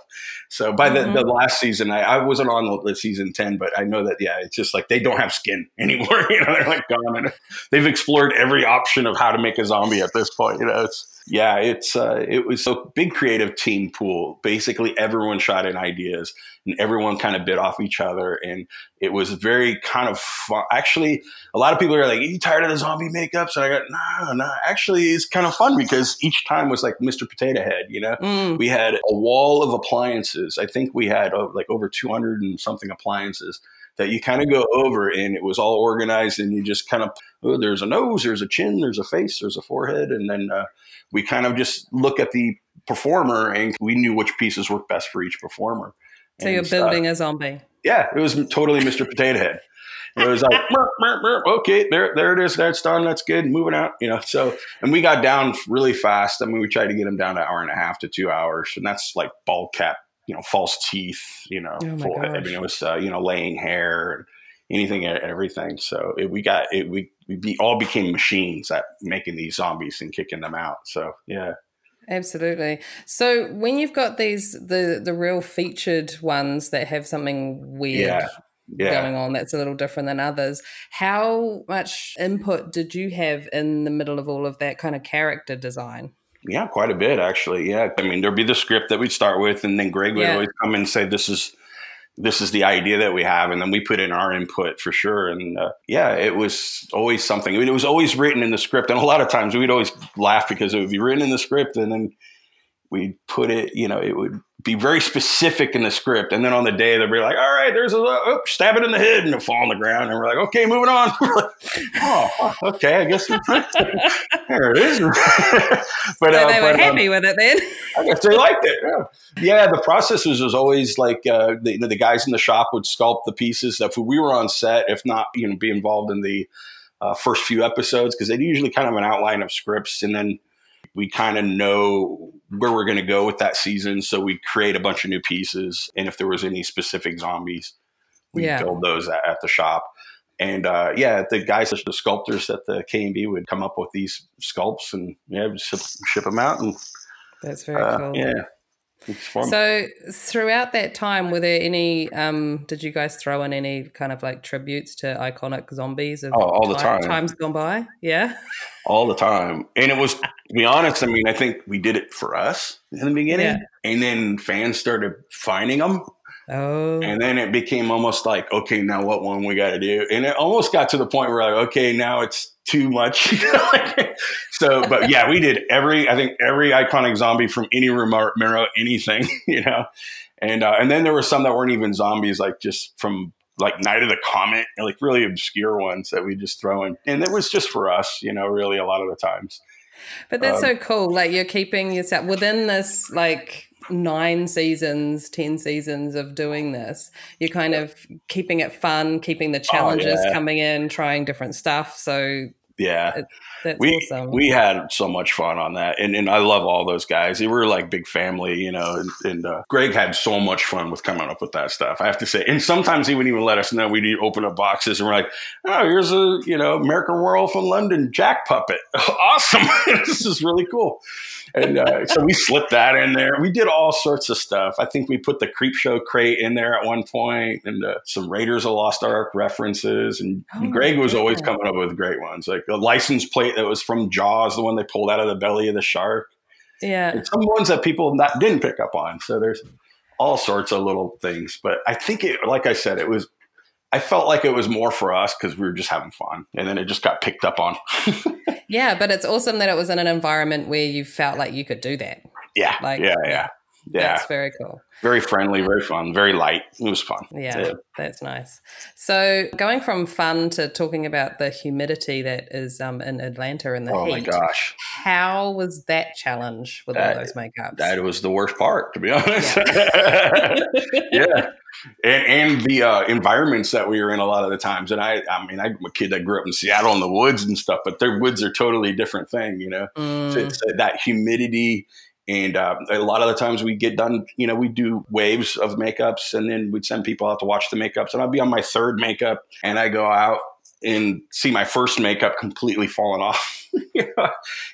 Speaker 5: so by the, the mm-hmm. last season, I, I wasn't on the season ten, but I know that yeah, it's just like they don't have skin <laughs> anymore. You know, they're like gone, and they've explored every option of how to make a zombie at this point. You know, it's yeah, it's uh, it was a big creative team pool. Basically, everyone shot in ideas, and everyone kind of bit off each other, and it was very kind of fun. Actually, a lot of people are like, "Are you tired of the zombie makeups?" And I go, "No, no." Actually, it's kind of fun because each time was like Mr. Potato Head. You know,
Speaker 2: Mm.
Speaker 5: we had a wall of appliances. I think we had uh, like over 200 and something appliances that you kind of go over and it was all organized and you just kind of, oh, there's a nose, there's a chin, there's a face, there's a forehead. And then uh, we kind of just look at the performer and we knew which pieces worked best for each performer.
Speaker 2: So
Speaker 5: And
Speaker 2: you're
Speaker 5: stuff.
Speaker 2: building a zombie.
Speaker 5: Yeah, it was totally Mr. Potato Head. It was like, "Merp, merp, merp. okay, there, there it is. That's done. That's good. Moving out, you know. So, and we got down really fast. I mean, we tried to get them down to an hour and a half to two hours, and that's like bald cap, you know, false teeth, you know,
Speaker 2: Oh
Speaker 5: full. I mean, it was, uh, you know, laying hair and anything, and everything. So it, we got it. We we be, all became machines at making these zombies and kicking them out. So yeah,
Speaker 2: Absolutely. So when you've got these the the real featured ones that have something weird
Speaker 5: Yeah. yeah.
Speaker 2: going on that's a little different than others, how much input did you have in the middle of all of that kind of character design?
Speaker 5: Yeah, quite a bit actually. Yeah, I mean, there'd be the script that we'd start with, and then Greg would
Speaker 2: Yeah.
Speaker 5: always come and say, "This is this is the idea that we have," and then we put in our input for sure. And uh, yeah, it was always something. I mean, it was always written in the script, and a lot of times we'd always laugh because it would be written in the script, and then we'd put it. You know, it would be very specific in the script, and then on the day they'll be like, "All right, there's a oh, stab it in the head," and it'll fall on the ground, and we're like, "Okay, moving on." <laughs> Like, oh, okay, I guess there it is. <laughs> but
Speaker 2: So
Speaker 5: uh,
Speaker 2: they were
Speaker 5: but, um,
Speaker 2: happy with it then.
Speaker 5: I guess they liked it. Yeah, yeah the process was, was always like uh, the, the guys in the shop would sculpt the pieces. If we were on set, if not, you know, be involved in the uh, first few episodes because they usually kind of an outline of scripts, and then we kind of know where we're going to go with that season. So we create a bunch of new pieces, and if there was any specific zombies, we
Speaker 2: Yeah.
Speaker 5: build those at, at the shop. And uh, yeah, the guys, the sculptors at the KNB would come up with these sculpts, and yeah, ship, ship them out, and
Speaker 2: That's very
Speaker 5: uh,
Speaker 2: cool.
Speaker 5: yeah.
Speaker 2: So throughout that time, were there any? Um, did you guys throw in any kind of like tributes to iconic zombies of
Speaker 5: Oh, all the
Speaker 2: ti-
Speaker 5: time.
Speaker 2: times gone by? Yeah. <laughs>
Speaker 5: all the time. And it was, to be honest, I mean, I think we did it for us in the beginning,
Speaker 2: Yeah.
Speaker 5: and then fans started finding them,
Speaker 2: Oh.
Speaker 5: and then it became almost like, okay, now what one we got to do? And it almost got to the point where like, okay, now it's too much. <laughs> so, but yeah, we did every, I think every iconic zombie from any Romero movie, anything, <laughs> you know. And uh, and then there were some that weren't even zombies, like just from like Night of the Comet, like really obscure ones that we just throw in. And it was just for us, you know, really a lot of the times.
Speaker 2: But that's
Speaker 5: Um,
Speaker 2: so cool. Like you're keeping yourself within this like nine seasons, ten seasons of doing this. You're kind of keeping it fun, keeping the challenges
Speaker 5: Oh, yeah.
Speaker 2: coming in, trying different stuff. So
Speaker 5: Yeah.
Speaker 2: that's
Speaker 5: we
Speaker 2: awesome.
Speaker 5: we had so much fun on that, and and I love all those guys. They were like big family, you know. And, and uh, Greg had so much fun with coming up with that stuff. I have to say, and sometimes he wouldn't even let us know we'd open up boxes, and we're like, "Oh, here's a you know American Werewolf from London Jack puppet, <laughs> awesome! <laughs> this is really cool." And uh, so we <laughs> slipped that in there. We did all sorts of stuff. I think we put the Creepshow crate in there at one point, and uh, some Raiders of Lost Ark references. And
Speaker 2: Oh,
Speaker 5: Greg was always coming up with great ones, like a license plate that was from Jaws, the one they pulled out of the belly of the shark,
Speaker 2: yeah.
Speaker 5: and some ones that people not didn't pick up on. So there's all sorts of little things. But I think it, like I said, it was. I felt like it was more for us because we were just having fun, and then it just got picked up on. <laughs>
Speaker 2: Yeah, but it's awesome that it was in an environment where you felt like you could do that.
Speaker 5: yeah,
Speaker 2: Like-
Speaker 5: yeah, yeah, yeah.
Speaker 2: That's very cool.
Speaker 5: very friendly, very fun, very light. It was fun.
Speaker 2: Yeah, that's nice. So going from fun to talking about the humidity that is um, in Atlanta and the
Speaker 5: Oh my gosh,
Speaker 2: How was that challenge with
Speaker 5: That-
Speaker 2: all those makeups?
Speaker 5: that was the worst part, to be honest. <laughs> <laughs> yeah. And, and the uh, environments that we were in a lot of the times. And I, I mean, I'm a kid that grew up in Seattle in the woods and stuff, but their woods are totally different thing, you know?
Speaker 2: Mm,
Speaker 5: So it's uh, that humidity. And uh, a lot of the times we get done, you know, we do waves of makeups and then we'd send people out to watch the makeups. And I'd be on my third makeup and I go out and see my first makeup completely falling off. <laughs> You know?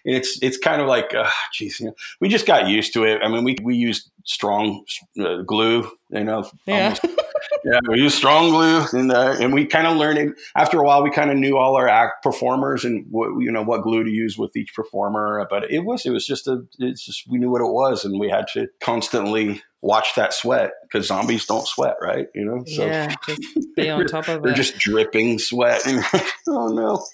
Speaker 5: and it's it's kind of like, uh, geez, you know, we just got used to it. I mean, we, we used strong uh, glue, you know,
Speaker 2: yeah.
Speaker 5: almost yeah, we use strong glue, and uh, and we kind of learned it. After a while, we kind of knew all our act performers and what you know what glue to use with each performer. But it was it was just a it's just we knew what it was, and we had to constantly watch that sweat because zombies don't sweat, right? You know, so
Speaker 2: yeah, just be on <laughs> top of
Speaker 5: they're
Speaker 2: it.
Speaker 5: just dripping sweat. And <laughs> oh no,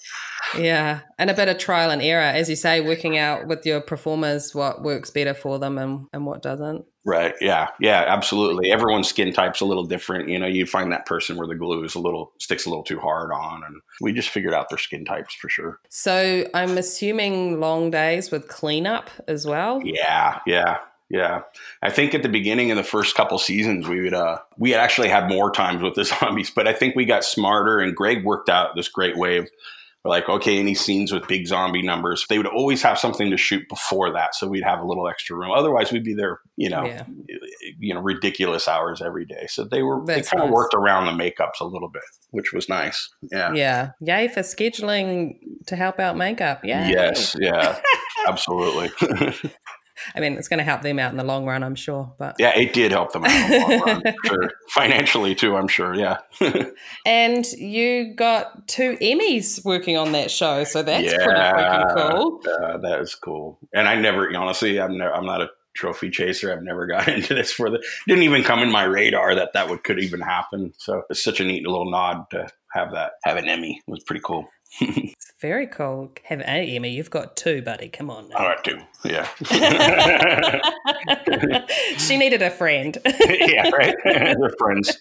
Speaker 2: yeah, and a bit of trial and error, as you say, working out with your performers what works better for them and, and what doesn't.
Speaker 5: right? Yeah, yeah, absolutely. Everyone's skin type's a little different. You know, you find that person where the glue is a little sticks a little too hard on, and we just figured out their skin types for sure.
Speaker 2: So I'm assuming long days with cleanup as well.
Speaker 5: Yeah, yeah, yeah. I think at the beginning of the first couple seasons, we would uh we actually had more times with the <laughs> zombies, but I think we got smarter. And Greg worked out this great way of like, okay, any scenes with big zombie numbers, they would always have something to shoot before that, so we'd have a little extra room. Otherwise, we'd be there, you know,
Speaker 2: Yeah.
Speaker 5: you know, ridiculous hours every day. So they were
Speaker 2: That's
Speaker 5: they kind of
Speaker 2: nice.
Speaker 5: worked around the makeups a little bit, which was nice. Yeah.
Speaker 2: Yeah. Yay for scheduling to help out makeup. Yeah.
Speaker 5: Yes. Yeah. <laughs> Absolutely. <laughs>
Speaker 2: I mean, it's going to help them out in the long run, I'm sure. But
Speaker 5: yeah, it did help them out in the long run, <laughs> sure. Financially too, I'm sure. Yeah. <laughs>
Speaker 2: and you got two Emmys working on that show, so that's pretty freaking cool.
Speaker 5: Uh, that is cool. And I never, honestly, I'm, ne- I'm not a trophy chaser. I've never <laughs> got into this for the, didn't even come in my radar that that would could even happen. So it's such a neat little nod to have that, have an Emmy. It was pretty cool.
Speaker 2: It's very cool. Have an Emmy. You've got two, buddy. Come on.
Speaker 5: All
Speaker 2: Now.
Speaker 5: right, too. Yeah. <laughs>
Speaker 2: she needed a friend. <laughs>
Speaker 5: yeah, right. <laughs> They're friends.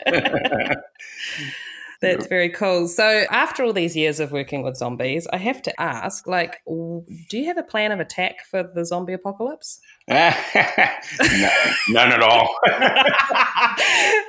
Speaker 2: That's very cool. So, after all these years of working with zombies, I have to ask, like, do you have a plan of attack for the zombie apocalypse? <laughs>
Speaker 5: No, none at all. <laughs>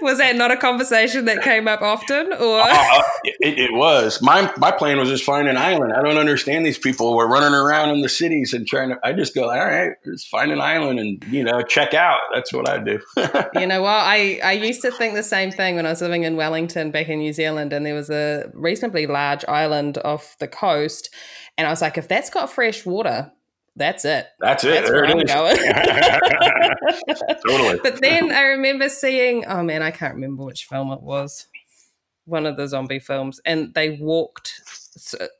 Speaker 2: Was that not a conversation that came up often, or
Speaker 5: Uh, it, it was my my plan was just find an island. I don't understand these people. We're running around in the cities and trying to. I just go, all right, just find an island and you know check out. That's what I do. <laughs>
Speaker 2: you know what? I, I used to think the same thing when I was living in Wellington back in New Zealand, and there was a reasonably large island off the coast. And I was like, if that's got fresh water, that's it.
Speaker 5: That's it.
Speaker 2: That's
Speaker 5: there
Speaker 2: where I'm
Speaker 5: it is.
Speaker 2: going. <laughs> <laughs>
Speaker 5: totally.
Speaker 2: But then I remember seeing, oh man, I can't remember which film it was. One of the zombie films, and they walked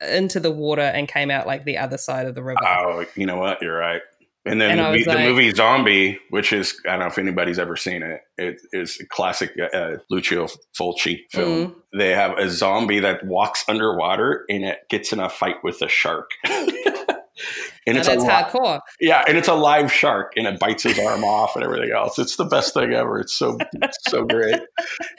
Speaker 2: into the water and came out like the other side of the river.
Speaker 5: Oh, you know what? You're right. And then
Speaker 2: And
Speaker 5: the, the
Speaker 2: like-
Speaker 5: movie Zombie, which is I don't know if anybody's ever seen it. It is a classic uh, Lucio Fulci film.
Speaker 2: Mm.
Speaker 5: They have a zombie that walks underwater and it gets in a fight with a shark. <laughs> and
Speaker 2: And
Speaker 5: it's a li-
Speaker 2: hardcore.
Speaker 5: yeah, and it's a live shark, and it bites his arm off and everything else. It's the best thing ever. It's so it's so great.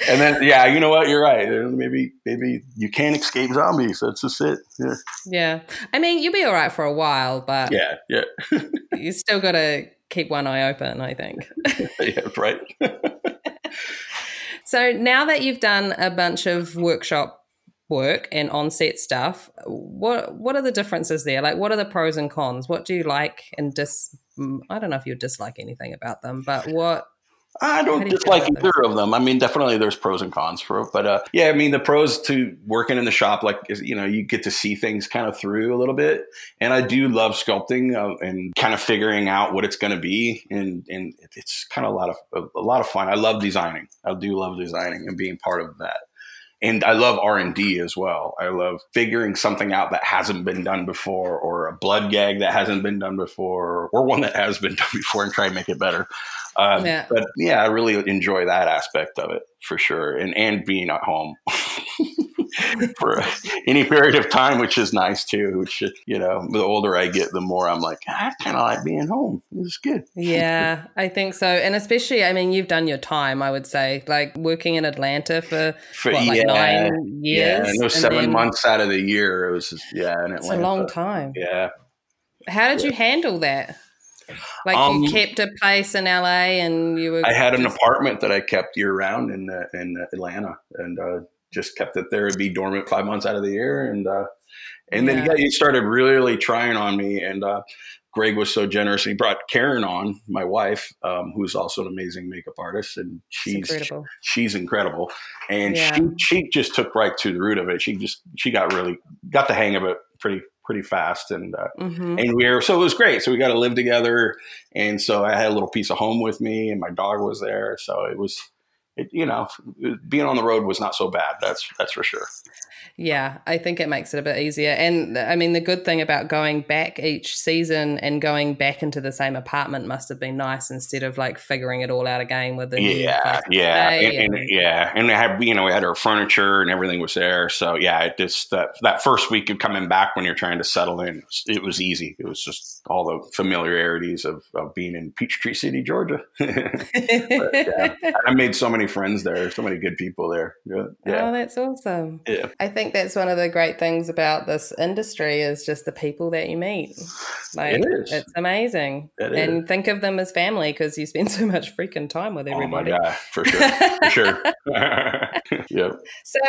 Speaker 5: And then yeah, you know what? You're right. Maybe maybe you can't escape zombies. That's just it. Yeah,
Speaker 2: Yeah. I mean, you'll be all right for a while, but
Speaker 5: yeah, yeah, <laughs>
Speaker 2: you still got to keep one eye open, I think. <laughs>
Speaker 5: yeah right. <laughs>
Speaker 2: So now that you've done a bunch of workshop work and on-set stuff, what what are the differences there? Like, what are the pros and cons? What do you like and dis? mm, I don't know if you dislike anything about them, but what?
Speaker 5: I don't
Speaker 2: do
Speaker 5: dislike either of them. I mean, definitely there's pros and cons for it, but uh, yeah, I mean, the pros to working in the shop, like is, you know, you get to see things kind of through a little bit, and I do love sculpting uh, and kind of figuring out what it's going to be, and and it's kind of a lot of a lot of fun. I love designing. I do love designing and being part of that. And I love R and D as well. I love figuring something out that hasn't been done before, or a blood gag that hasn't been done before, or one that has been done <laughs> before, and try and make it better. Uh,
Speaker 2: Yeah.
Speaker 5: But yeah, I really enjoy that aspect of it for sure, and and being at home <laughs> for any period of time, which is nice too. Which you know, the older I get, the more I'm like, I kind of like being home. It's good.
Speaker 2: Yeah, I think so, and especially, I mean, you've done your time. I would say, like working in Atlanta for,
Speaker 5: For
Speaker 2: what, like
Speaker 5: yeah,
Speaker 2: nine
Speaker 5: yeah,
Speaker 2: years.
Speaker 5: and it was
Speaker 2: and
Speaker 5: seven
Speaker 2: then-
Speaker 5: months out of the year. It was just, yeah, in
Speaker 2: It's
Speaker 5: Atlanta.
Speaker 2: a long time.
Speaker 5: Yeah.
Speaker 2: How did you handle that? Like
Speaker 5: Um,
Speaker 2: you kept a place in LA, and you were.
Speaker 5: I had an apartment that I kept year round in uh, in Atlanta, and uh, just kept it there. It'd be dormant five months out of the year, and uh, and then
Speaker 2: Yeah.
Speaker 5: yeah, he started really trying on me, and uh, Greg was so generous. He brought Karen on, my wife, um, who's also an amazing makeup artist, and she's
Speaker 2: incredible.
Speaker 5: she's incredible, and
Speaker 2: Yeah.
Speaker 5: she she just took right to the root of it. She just she got really got the hang of it pretty pretty fast, and uh,
Speaker 2: hmm
Speaker 5: and we were so it was great. So we got to live together, and so I had a little piece of home with me, and my dog was there. So it was, it, you know, being on the road was not so bad. That's that's for sure.
Speaker 2: Yeah, I think it makes it a bit easier. And I mean, the good thing about going back each season and going back into the same apartment must have been nice instead of like figuring it all out again with the
Speaker 5: Yeah, yeah, and, and, yeah, and we had you know we had our furniture and everything was there. So yeah, it just that that first week of coming back when you're trying to settle in, it was easy. It was just all the familiarities of, of being in Peachtree City, Georgia. <laughs> yeah. Uh, I made so many friends there, so many good people there. Yeah,
Speaker 2: Oh, that's awesome.
Speaker 5: yeah.
Speaker 2: I think that's one of the great things about this industry is just the people that you meet. Like
Speaker 5: It is.
Speaker 2: it's amazing.
Speaker 5: It is.
Speaker 2: and think of them as family because you spend <laughs> so much freaking time with
Speaker 5: Oh my
Speaker 2: everybody.
Speaker 5: god, for sure, for sure. <laughs> <laughs> yep.
Speaker 2: So,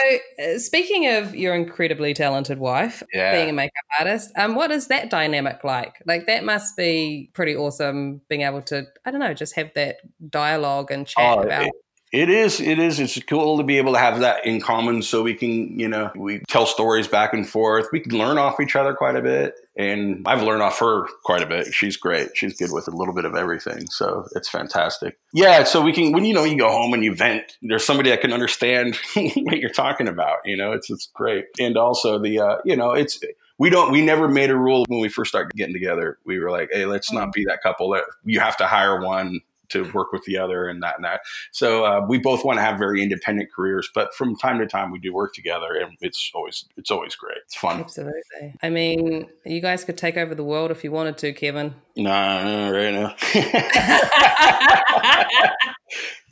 Speaker 2: uh, speaking of your incredibly talented wife
Speaker 5: Yeah.
Speaker 2: being a makeup artist, um, what is that dynamic like? Like, that must be pretty awesome being able to, I don't know, just have that dialogue and chat
Speaker 5: Oh,
Speaker 2: about.
Speaker 5: it- it is. It is. It's cool to be able to have that in common, so we can, you know, we tell stories back and forth. We can learn off each other quite a bit, and I've learned off her quite a bit. She's great. She's good with a little bit of everything, so it's fantastic. Yeah. So we can, when you know, you go home and you vent. There's somebody that can understand <laughs> what you're talking about. You know, it's it's great, and also the, uh, you know, it's we don't we never made a rule when we first started getting together we were like hey let's not be that couple that you have to hire one to work with the other and that and that so uh, we both want to have very independent careers but from time to time we do work together and it's always it's always great it's fun
Speaker 2: Absolutely. I mean, you guys could take over the world if you wanted to, Kevin.
Speaker 5: no, no right now <laughs>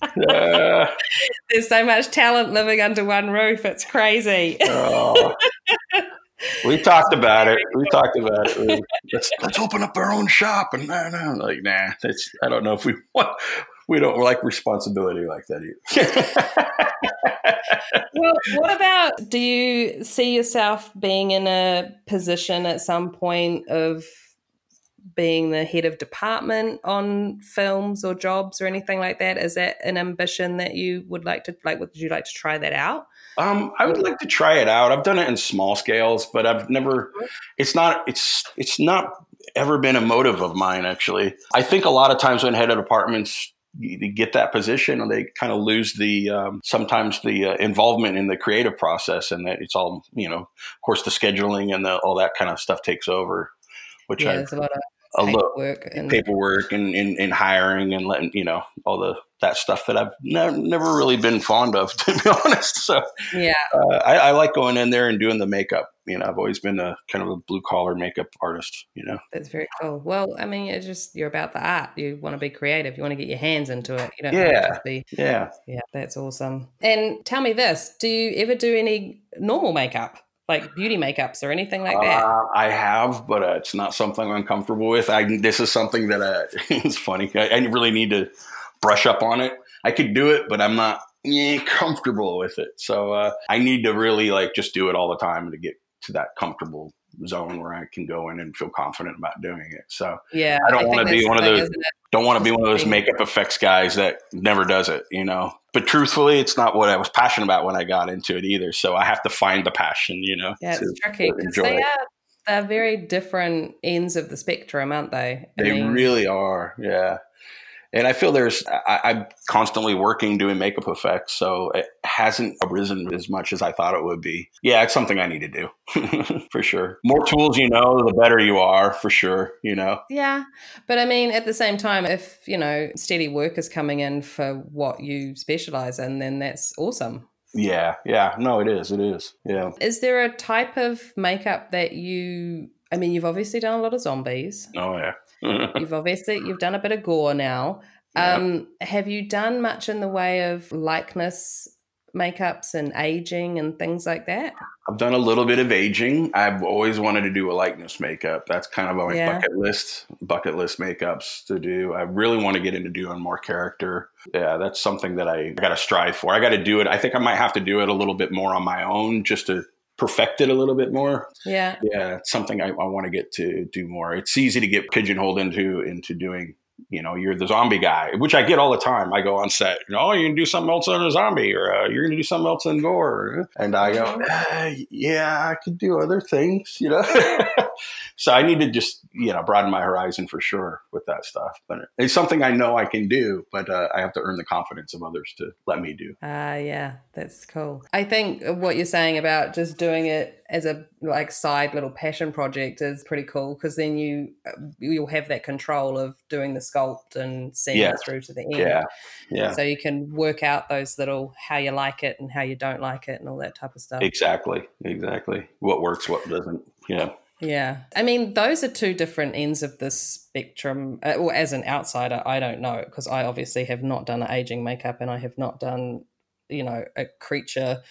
Speaker 5: uh,
Speaker 2: There's so much talent living under one roof. It's crazy.
Speaker 5: oh. We talked about it we talked about it We- let's, let's open up our own shop and nah, nah. like nah that's i don't know if we want we don't like responsibility like that either <laughs>
Speaker 2: well, what about do you see yourself being in a position at some point of being the head of department on films or jobs or anything like that? Is that an ambition that you would like to like? Would you like to try that out?
Speaker 5: Um, I would like to try it out. I've done it in small scales, but I've never. It's not. It's it's not ever been a motive of mine. Actually, I think a lot of times when head of departments you get that position, and they kind of lose the um, sometimes the uh, involvement in the creative process, and that it's all you know. Of course, the scheduling and the, all that kind of stuff takes over, which
Speaker 2: Yeah,
Speaker 5: I
Speaker 2: there's a lot of
Speaker 5: a
Speaker 2: paperwork and
Speaker 5: paperwork and, and, and hiring and letting you know all the that stuff that I've never never really been fond of <laughs> to be honest. So
Speaker 2: yeah,
Speaker 5: uh, I, I like going in there and doing the makeup. You know, I've always been a kind of a blue collar makeup artist. You know,
Speaker 2: that's very cool. Well, I mean, it's just you're about the art. You want to be creative. You want to get your hands into it. You don't
Speaker 5: Yeah.
Speaker 2: be
Speaker 5: yeah.
Speaker 2: yeah. That's awesome. And tell me this: Do you ever do any normal makeup, like beauty makeups or anything like that?
Speaker 5: Uh, I have, but uh, it's not something I'm comfortable with. I this is something that uh, <laughs> it's funny. I, I really need to brush up on it. I could do it, but I'm not eh, <laughs> comfortable with it. So uh, I need to really like just do it all the time to get to that comfortable zone where I can go in and feel confident about doing it. So
Speaker 2: yeah,
Speaker 5: I don't wanna be one of those- don't want to be one of those makeup effects guys that never does it, you know. But truthfully, it's not what I was passionate about when I got into it either. So I have to find the passion, you know.
Speaker 2: Yeah,
Speaker 5: to-
Speaker 2: it's tricky because they
Speaker 5: it.
Speaker 2: are they're very different ends of the spectrum, aren't they? I
Speaker 5: They
Speaker 2: mean,
Speaker 5: really are, yeah. And I feel there's, I, I'm constantly working doing makeup effects, so it hasn't arisen as much as I thought it would be. Yeah, it's something I need to do <laughs> for sure. More tools you know, the better you are for sure, you know?
Speaker 2: Yeah, but I mean, at the same time, if you know steady work is coming in for what you specialize in, then that's awesome.
Speaker 5: Yeah, yeah. No, it is. It is. Yeah.
Speaker 2: Is there a type of makeup that you? I mean, you've obviously done a lot of zombies.
Speaker 5: Oh, yeah. <laughs>
Speaker 2: You've obviously you've done a bit of gore now.
Speaker 5: Yeah.
Speaker 2: Um, have you done much in the way of likeness makeups and aging and things like that?
Speaker 5: I've done a little bit of aging. I've always wanted to do a likeness makeup. That's kind of on my
Speaker 2: Yeah.
Speaker 5: bucket list, bucket list makeups to do. I really want to get into doing more character. Yeah, that's something that I got to strive for. I got to do it. I think I might have to do it a little bit more on my own just to perfect it a little bit more.
Speaker 2: Yeah,
Speaker 5: Yeah, it's something I, I want to get to do more. It's easy to get pigeonholed into into doing. You know, you're the zombie guy, which I get all the time. I go on set, you know, oh, you're gonna do something else on a zombie, or uh, you're gonna do something else in gore, and I go, "Uh, yeah, I could do other things, you know. <laughs> so I need to just, you know, broaden my horizon for sure with that stuff. But it's something I know I can do, but uh, I have to earn the confidence of others to let me do.
Speaker 2: Ah, yeah, that's cool. I think what you're saying about just doing it as a like side little passion project is pretty cool because then you uh, you'll have that control of doing the sculpt and seeing
Speaker 5: Yeah.
Speaker 2: it through to the end.
Speaker 5: Yeah, yeah.
Speaker 2: So you can work out those little how you like it and how you don't like it and all that type of stuff.
Speaker 5: Exactly, exactly. What works, what doesn't. Yeah.
Speaker 2: Yeah. I mean, those are two different ends of the spectrum. Uh, well, as an outsider, I don't know because I obviously have not done aging makeup and I have not done, you know, a creature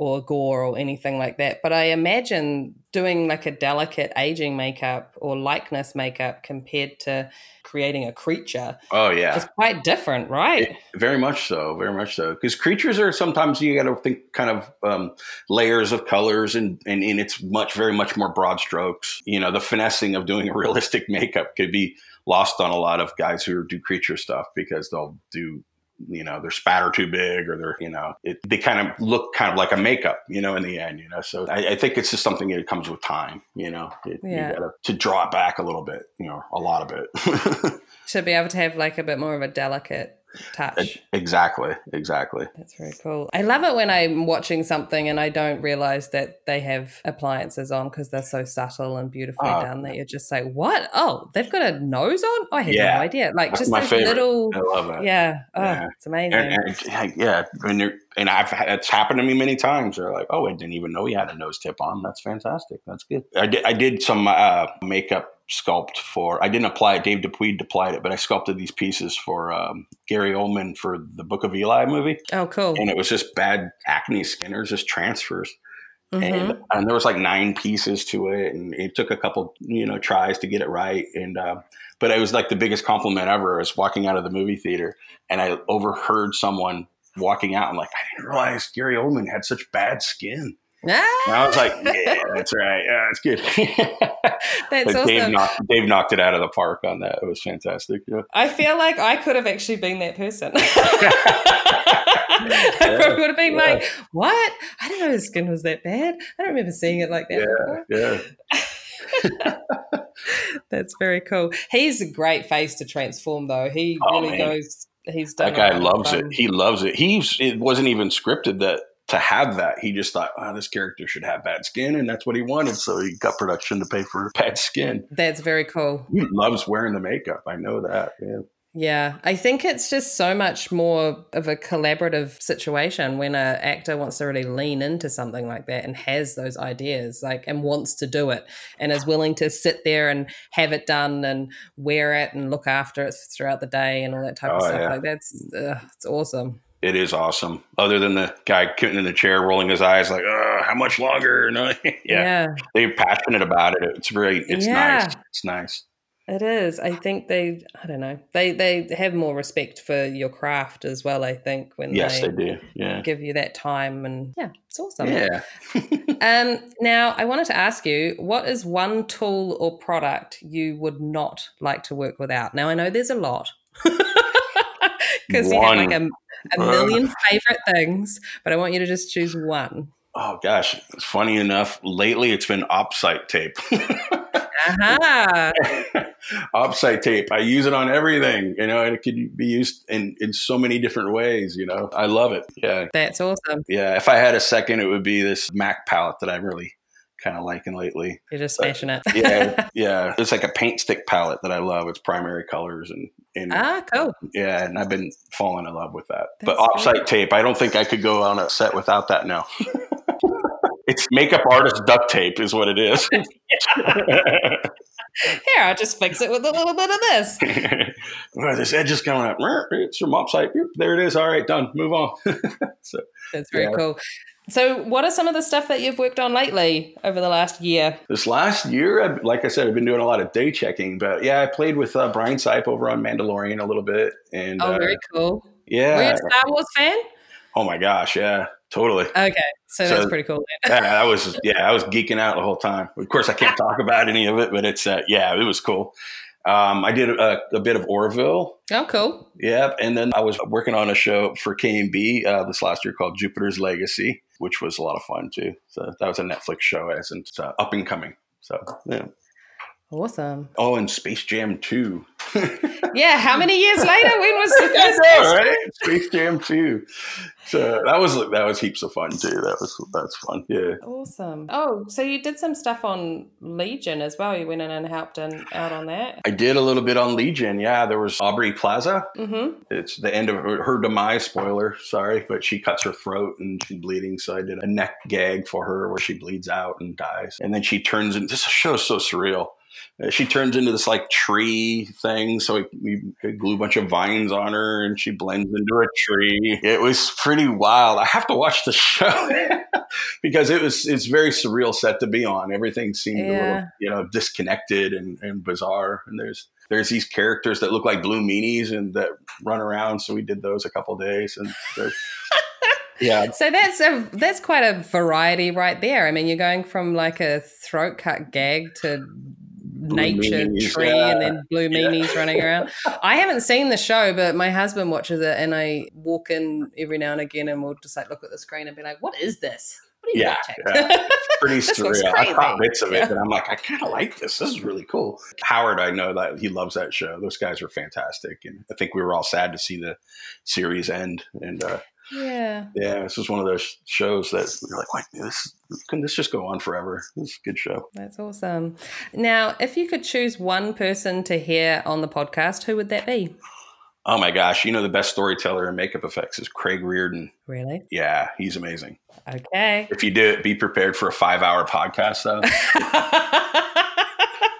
Speaker 2: or gore or anything like that. But I imagine doing like a delicate aging makeup or likeness makeup compared to creating a creature
Speaker 5: Oh yeah.
Speaker 2: it's quite different, right?
Speaker 5: Very much so, very much so. Because creatures are sometimes you got to think kind of um, layers of colors, and, and and it's much very much more broad strokes. You know, the finessing of doing a <laughs> realistic makeup could be lost on a lot of guys who do creature stuff because they'll do. You know, their spatter too big, or they're you know, it, they kind of look kind of like a makeup. You know, in the end, you know. So I, I think it's just something that comes with time. You know, it,
Speaker 2: Yeah.
Speaker 5: you gotta to draw it back a little bit. You know, a lot of it. <laughs>
Speaker 2: To be able to have like a bit more of a delicate touch.
Speaker 5: exactly, exactly.
Speaker 2: That's very cool. I love it when I'm watching something and I don't realize that they have appliances on because they're so subtle and beautifully
Speaker 5: Oh.
Speaker 2: done that you're just like, what? Oh, they've got a nose on? I had
Speaker 5: Yeah.
Speaker 2: no idea. Like
Speaker 5: That's
Speaker 2: just
Speaker 5: my favorite.
Speaker 2: little,
Speaker 5: I love that.
Speaker 2: yeah. Oh,
Speaker 5: Yeah.
Speaker 2: it's amazing.
Speaker 5: And, and, yeah, and, you're- and I've had- it's happened to me many times. They're like, "Oh, I didn't even know he had a nose tip on. That's fantastic. That's good." I did, I did some uh, makeup sculpt for. I didn't apply it. Dave Dupuy applied it, but I sculpted these pieces for um, Gary Oldman for the Book of Eli movie,
Speaker 2: oh, cool.
Speaker 5: and it was just bad acne skin. It just transfers,
Speaker 2: Mhm.
Speaker 5: and and there was like nine pieces to it, and it took a couple you know tries to get it right, and. Uh, but it was like the biggest compliment ever. I was walking out of the movie theater and I overheard someone walking out. I'm like, I didn't realize Gary Oldman had such bad skin. And I was like, <laughs> yeah, that's right. Yeah, that's good. <laughs>
Speaker 2: That's awesome.
Speaker 5: Dave knocked, Dave knocked it out of the park on that. It was fantastic. Yeah.
Speaker 2: I feel like I could have actually been that person. <laughs> I probably would have been
Speaker 5: Yeah.
Speaker 2: like, what? I didn't know his skin was that bad. I don't remember seeing it like that before.
Speaker 5: Yeah.
Speaker 2: That's very cool. He's a great face to transform, though. He
Speaker 5: Oh,
Speaker 2: really
Speaker 5: man.
Speaker 2: goes. He's done
Speaker 5: That guy loves it. He loves it. He's, it wasn't even scripted that to have that. He just thought, oh, this character should have bad skin, and that's what he wanted. So he got production to pay for bad skin.
Speaker 2: That's very cool.
Speaker 5: He loves wearing the makeup. I know that. Yeah.
Speaker 2: Yeah, I think it's just so much more of a collaborative situation when an actor wants to really lean into something like that and has those ideas, like, and wants to do it and is willing to sit there and have it done and wear it and look after it throughout the day and all that type of
Speaker 5: Oh,
Speaker 2: stuff.
Speaker 5: yeah.
Speaker 2: Like, that's uh, it's awesome.
Speaker 5: It is awesome. Other than the guy sitting in the chair rolling his eyes like, "Uh, how much longer? <laughs> No, yeah.
Speaker 2: yeah,
Speaker 5: they're passionate about it. It's great. It's
Speaker 2: Yeah.
Speaker 5: nice. It's nice.
Speaker 2: it is. I think they, I don't know, they they have more respect for your craft as well. I think when
Speaker 5: Yes,
Speaker 2: they,
Speaker 5: they do. Yeah.
Speaker 2: give you that time and yeah, it's awesome.
Speaker 5: Yeah. <laughs>
Speaker 2: Um, now, I wanted to ask you, what is one tool or product you would not like to work without? Now, I know there's a lot <laughs> because you have like a, a
Speaker 5: Uh.
Speaker 2: million favorite things, but I want you to just choose one.
Speaker 5: Oh gosh, it's funny enough. Lately, it's been OpSite tape.
Speaker 2: Aha! <laughs>
Speaker 5: OpSite tape. I use it on everything. You know, and it could be used in in so many different ways. You know, I love it. Yeah,
Speaker 2: That's awesome.
Speaker 5: yeah. If I had a second, it would be this Mac palette that I'm really kind of liking lately.
Speaker 2: You're just smashing it.
Speaker 5: Yeah, <laughs> yeah. It's like a paint stick palette that I love. It's primary colors and and
Speaker 2: ah, cool.
Speaker 5: yeah, and I've been falling in love with that. but
Speaker 2: That's
Speaker 5: OpSite tape, I don't think I could go on a set without that now. <laughs> it's makeup artist duct tape, is what it is. <laughs>
Speaker 2: Here, I'll just fix it with a little bit of this. <laughs>
Speaker 5: well, this edge is coming up. It's from OpSite. Yep, There it is. All right, done. Move on. <laughs> so,
Speaker 2: That's very
Speaker 5: Yeah.
Speaker 2: cool. So, what are some of the stuff that you've worked on lately over the last year?
Speaker 5: this last year, like I said, I've been doing a lot of day checking. But yeah, I played with uh, Brian Sipe over on Mandalorian a little bit, and
Speaker 2: Oh,
Speaker 5: uh,
Speaker 2: very cool. Were you
Speaker 5: yeah.
Speaker 2: a Star Wars fan?
Speaker 5: Oh my gosh, yeah, totally.
Speaker 2: Okay, so, that's
Speaker 5: So-
Speaker 2: pretty cool. <laughs>
Speaker 5: Yeah, I was yeah, I was geeking out the whole time. Of course, I can't talk about any of it, but it's uh, yeah, it was cool. Um, I did a, a bit of Orville,
Speaker 2: Oh, cool.
Speaker 5: yeah, and then I was working on a show for KNB uh, this last year called Jupiter's Legacy, which was a lot of fun too. So that was a Netflix show, as it's, uh, up and coming. So yeah.
Speaker 2: Awesome.
Speaker 5: Oh, and Space Jam Two. <laughs>
Speaker 2: Yeah, how many years later? When was the <laughs> first
Speaker 5: know,
Speaker 2: Space
Speaker 5: right? Space Jam Two. So that was that was heaps of fun too. That was that's fun. Yeah.
Speaker 2: Awesome. Oh, so you did some stuff on Legion as well. You went in and helped in, out on that.
Speaker 5: I did a little bit on Legion. Yeah, there was Aubrey Plaza.
Speaker 2: Mm-hmm.
Speaker 5: It's the end of her, her demise. Spoiler, sorry, but she cuts her throat and she's bleeding. So I did a neck gag for her where she bleeds out and dies, and then she turns into this show is so surreal. Uh, She turns into this like tree thing. So we, we glue a bunch of vines on her, and she blends into a tree. It was pretty wild. I have to watch the <laughs> show because it was it's very surreal set to be on. Everything seemed a little you know disconnected and, and bizarre. And there's there's these characters that look like blue meanies and that run around. So we did those a couple days, and <laughs> yeah,
Speaker 2: So that's a that's quite a variety right there. I mean, you're going from like a throat cut gag to nature
Speaker 5: meanies,
Speaker 2: tree
Speaker 5: yeah.
Speaker 2: and then blue <laughs>
Speaker 5: Yeah.
Speaker 2: meanies running around. I haven't seen the show, but my husband watches it, and I walk in every now and again, and we'll just like look at the screen and be like, "What is this? What are you
Speaker 5: Yeah,
Speaker 2: watching?"
Speaker 5: yeah. pretty <laughs> surreal. I caught bits of it,
Speaker 2: Yeah.
Speaker 5: but I'm like, I kind of like this. This is really cool. Howard, I know that he loves that show. Those guys are fantastic, and I think we were all sad to see the series end. And uh,
Speaker 2: yeah.
Speaker 5: yeah, this is one of those shows that you're like, wait, this can this just go on forever? This is a good show.
Speaker 2: That's awesome. Now, if you could choose one person to hear on the podcast, who would that be?
Speaker 5: Oh my gosh, you know the best storyteller in makeup effects is Craig Reardon.
Speaker 2: Really?
Speaker 5: Yeah, he's amazing.
Speaker 2: Okay.
Speaker 5: If you do it, be prepared for a five hour podcast though. <laughs>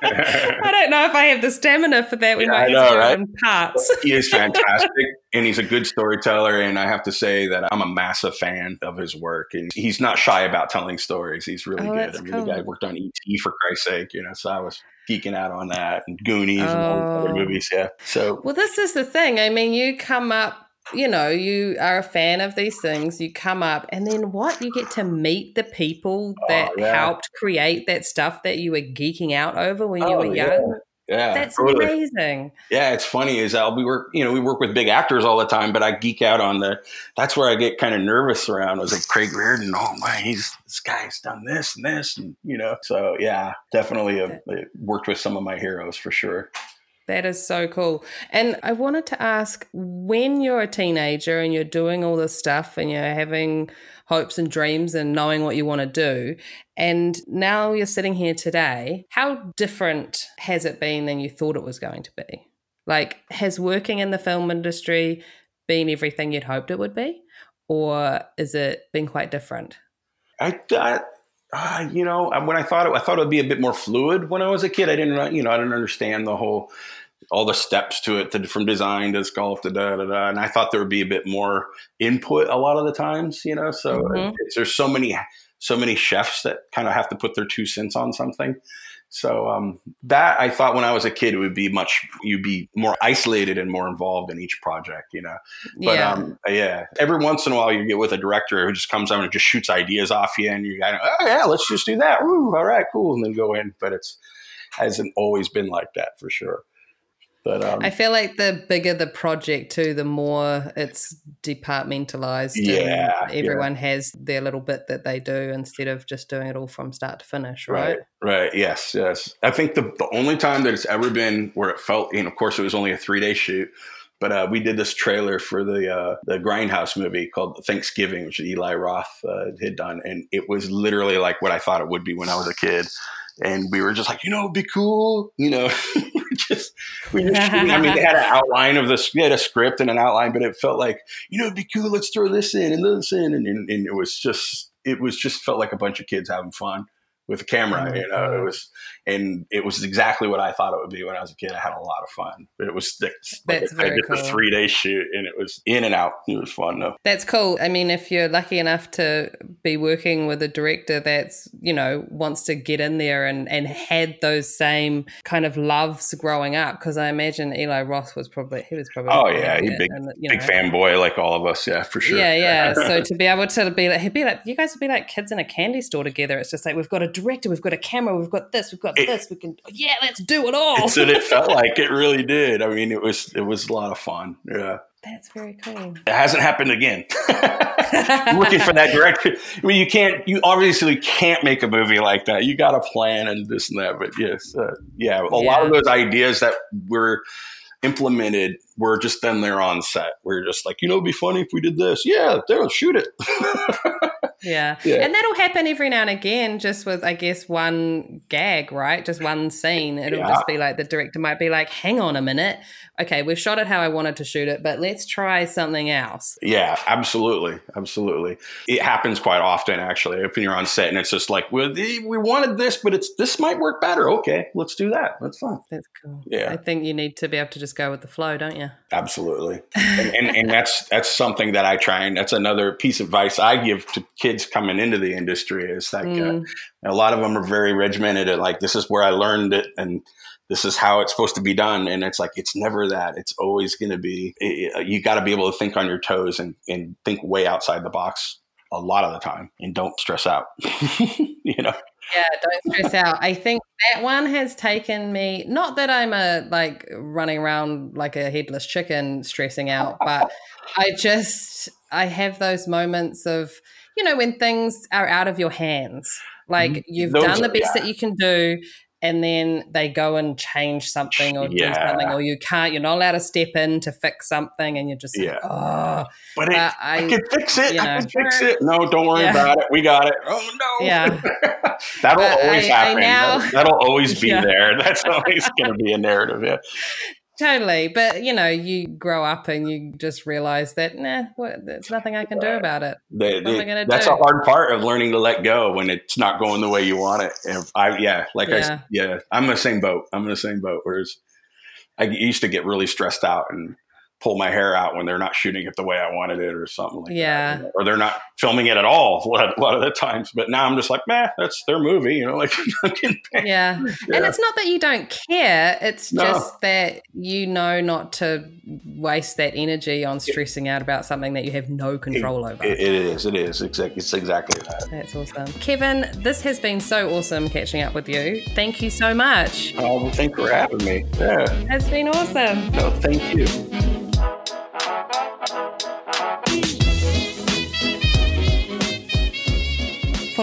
Speaker 5: <laughs>
Speaker 2: I don't know if I have the stamina for that. We
Speaker 5: Yeah,
Speaker 2: might
Speaker 5: I know,
Speaker 2: do it
Speaker 5: right?
Speaker 2: in parts.
Speaker 5: he is <laughs> fantastic and he's a good storyteller and i have to say that i'm a massive fan of his work and he's not shy about telling stories he's really
Speaker 2: Oh,
Speaker 5: good i mean
Speaker 2: cool.
Speaker 5: the guy worked on E.T. for christ's sake you know so i was geeking out on that and goonies and all the other
Speaker 2: Oh.
Speaker 5: movies yeah so
Speaker 2: Well, this is the thing. I mean, you come up, you know, you are a fan of these things, you come up, and then what? You get to meet the people that
Speaker 5: Oh, yeah.
Speaker 2: helped create that stuff that you were geeking out over when you
Speaker 5: Oh,
Speaker 2: were young.
Speaker 5: yeah
Speaker 2: That's
Speaker 5: totally.
Speaker 2: amazing.
Speaker 5: yeah it's funny is I'll we work you know we work with big actors all the time but i geek out on the that's where i get kind of nervous around i was like craig reardon oh my he's this guy's done this and this and you know so yeah definitely uh, worked with some of my heroes for sure
Speaker 2: That is so cool. And I wanted to ask when you're a teenager and you're doing all this stuff and you're having hopes and dreams and knowing what you want to do, and now you're sitting here today, how different has it been than you thought it was going to be? Like, has working in the film industry been everything you'd hoped it would be? Or is it been quite different?
Speaker 5: I, I uh, you know, when I thought it, I thought it would be a bit more fluid when I was a kid. I didn't, you know, I didn't understand the whole all the steps to it to, from design to sculpt to da da da. And I thought there would be a bit more input a lot of the times, you know. So mm-hmm. there's so many so many chefs that kind of have to put their two cents on something. So um, that I thought when I was a kid it would be much you'd be more isolated and more involved in each project, you know. But yeah. Um, yeah, every once in a while you get with a director who just comes out and just shoots ideas off you, and you go, oh yeah, let's just do that. Ooh, all right, cool, and then go in. But it's hasn't always been like that for sure. But um,
Speaker 2: I feel like the bigger the project too, the more it's departmentalized.
Speaker 5: Yeah,
Speaker 2: everyone
Speaker 5: yeah.
Speaker 2: has their little bit that they do instead of just doing it all from start to finish. Right.
Speaker 5: Right. right. Yes. Yes. I think the the only time that it's ever been where it felt, and of course, it was only a three day shoot. But uh, we did this trailer for the uh, the Grindhouse movie called Thanksgiving, which Eli Roth uh, had done, and it was literally like what I thought it would be when I was a kid and we were just like, you know, it'd be cool, you know. <laughs> we just we shooting. I mean, they had an outline of this, they had a script and an outline, but it felt like, you know, it'd be cool. Let's throw this in and this in, and, and, and it was just, it was just felt like a bunch of kids having fun with a camera. Oh, you know, it was, and it was exactly what I thought it would be when I was a kid. I had a lot of fun, it was the,
Speaker 2: That's
Speaker 5: like, I did
Speaker 2: cool.
Speaker 5: the three day shoot, and it was in and out. It was fun though.
Speaker 2: That's cool. I mean, if you're lucky enough to be working with a director that's you know wants to get in there and and had those same kind of loves growing up, because I imagine Eli Roth was probably he was probably
Speaker 5: oh yeah, he big and, big know, fanboy like all of us. Yeah, for sure.
Speaker 2: Yeah, yeah. so to be able to be like, he'd be like, you guys would be like kids in a candy store together. It's just like we've got a director, we've got a camera, we've got this, we've got it, this, we can yeah, let's do it all.
Speaker 5: That's what it felt <laughs> like. It really did. I mean, it was it was a lot of fun. Yeah.
Speaker 2: That's very cool.
Speaker 5: It hasn't happened again. <laughs> looking for that director. I mean, you can't. You obviously can't make a movie like that. You got a plan and this and that. But yes, uh, yeah, a yeah. lot of those ideas that were implemented were just then there on set. We're just like, you know, it'd be funny if we did this. Yeah, there, shoot it. <laughs>
Speaker 2: Yeah. yeah. And that'll happen every now and again, just with, I guess, one gag, right? Just one scene. It'll yeah. just be like the director might be like, hang on a minute. Okay, we've shot it how I wanted to shoot it, but let's try something else.
Speaker 5: Yeah, absolutely. Absolutely. It happens quite often, actually. If you're on set and it's just like, well, we wanted this, but it's this might work better. Okay, let's do that. That's fine.
Speaker 2: That's cool.
Speaker 5: Yeah.
Speaker 2: I think you need to be able to just go with the flow, don't you?
Speaker 5: Absolutely. and, and, and that's that's something that I try and that's another piece of advice I give to kids coming into the industry is like uh, mm. uh, a lot of them are very regimented at like this is where I learned it and this is how it's supposed to be done and it's like it's never that it's always going to be it, you got to be able to think on your toes and, and think way outside the box a lot of the time and don't stress out <laughs> you know
Speaker 2: yeah don't stress out i think that one has taken me not that i'm a like running around like a headless chicken stressing out but i just i have those moments of you know, when things are out of your hands. Like mm-hmm. you've Those done the best yeah. that you can do, and then they go and change something or yeah. do something, or you can't, you're not allowed to step in to fix something, and you're just yeah. Like, oh,
Speaker 5: but it, I, I, can fix it. You know, I can fix it. No, don't worry yeah. about it. We got it. Oh no.
Speaker 2: Yeah. <laughs>
Speaker 5: That'll but always I, happen. Now, that'll, that'll, always be <laughs> yeah. there. That's always going to be a narrative. Yeah.
Speaker 2: Totally. But, you know, you grow up and you just realize that, nah, what, there's nothing I can do about it.
Speaker 5: That's do? a hard part of learning to let go when it's not going the way you want it. And I, yeah, like yeah. I, yeah, I'm in the same boat. I'm in the same boat. Whereas I used to get really stressed out and pull my hair out when they're not shooting it the way I wanted it or something like
Speaker 2: yeah.
Speaker 5: that. Or they're not filming it at all <laughs> a lot, a lot of the times. But now I'm just like, man, that's their movie, you know, like <laughs>
Speaker 2: yeah. <laughs> yeah. And it's not that you don't care. It's no. just that you know not to waste that energy on stressing out about something that you have no control
Speaker 5: it,
Speaker 2: over.
Speaker 5: it is. It is. Exactly. It's exactly that.
Speaker 2: That's awesome. Kevin, this has been so awesome catching up with you. Thank you so much.
Speaker 5: Oh, well, thanks for having me. Yeah.
Speaker 2: It's been awesome.
Speaker 5: No, thank you.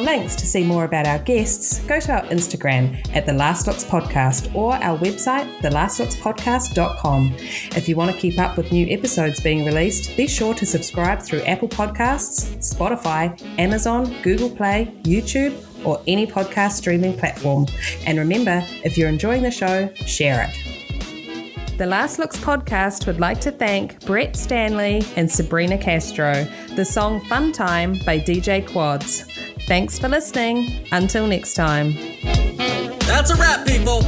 Speaker 2: Links to see more about our guests, go to our Instagram at The Last Looks Podcast or our website, thelastlookspodcast.com. If you want to keep up with new episodes being released, be sure to subscribe through Apple Podcasts, Spotify, Amazon, Google Play, YouTube, or any podcast streaming platform. And remember, if you're enjoying the show, share it. The Last Looks podcast would like to thank Brett Stanley and Sabrina Castro. The song Fun Time by DJ Quads. Thanks for listening. Until next time.
Speaker 1: That's a wrap, people.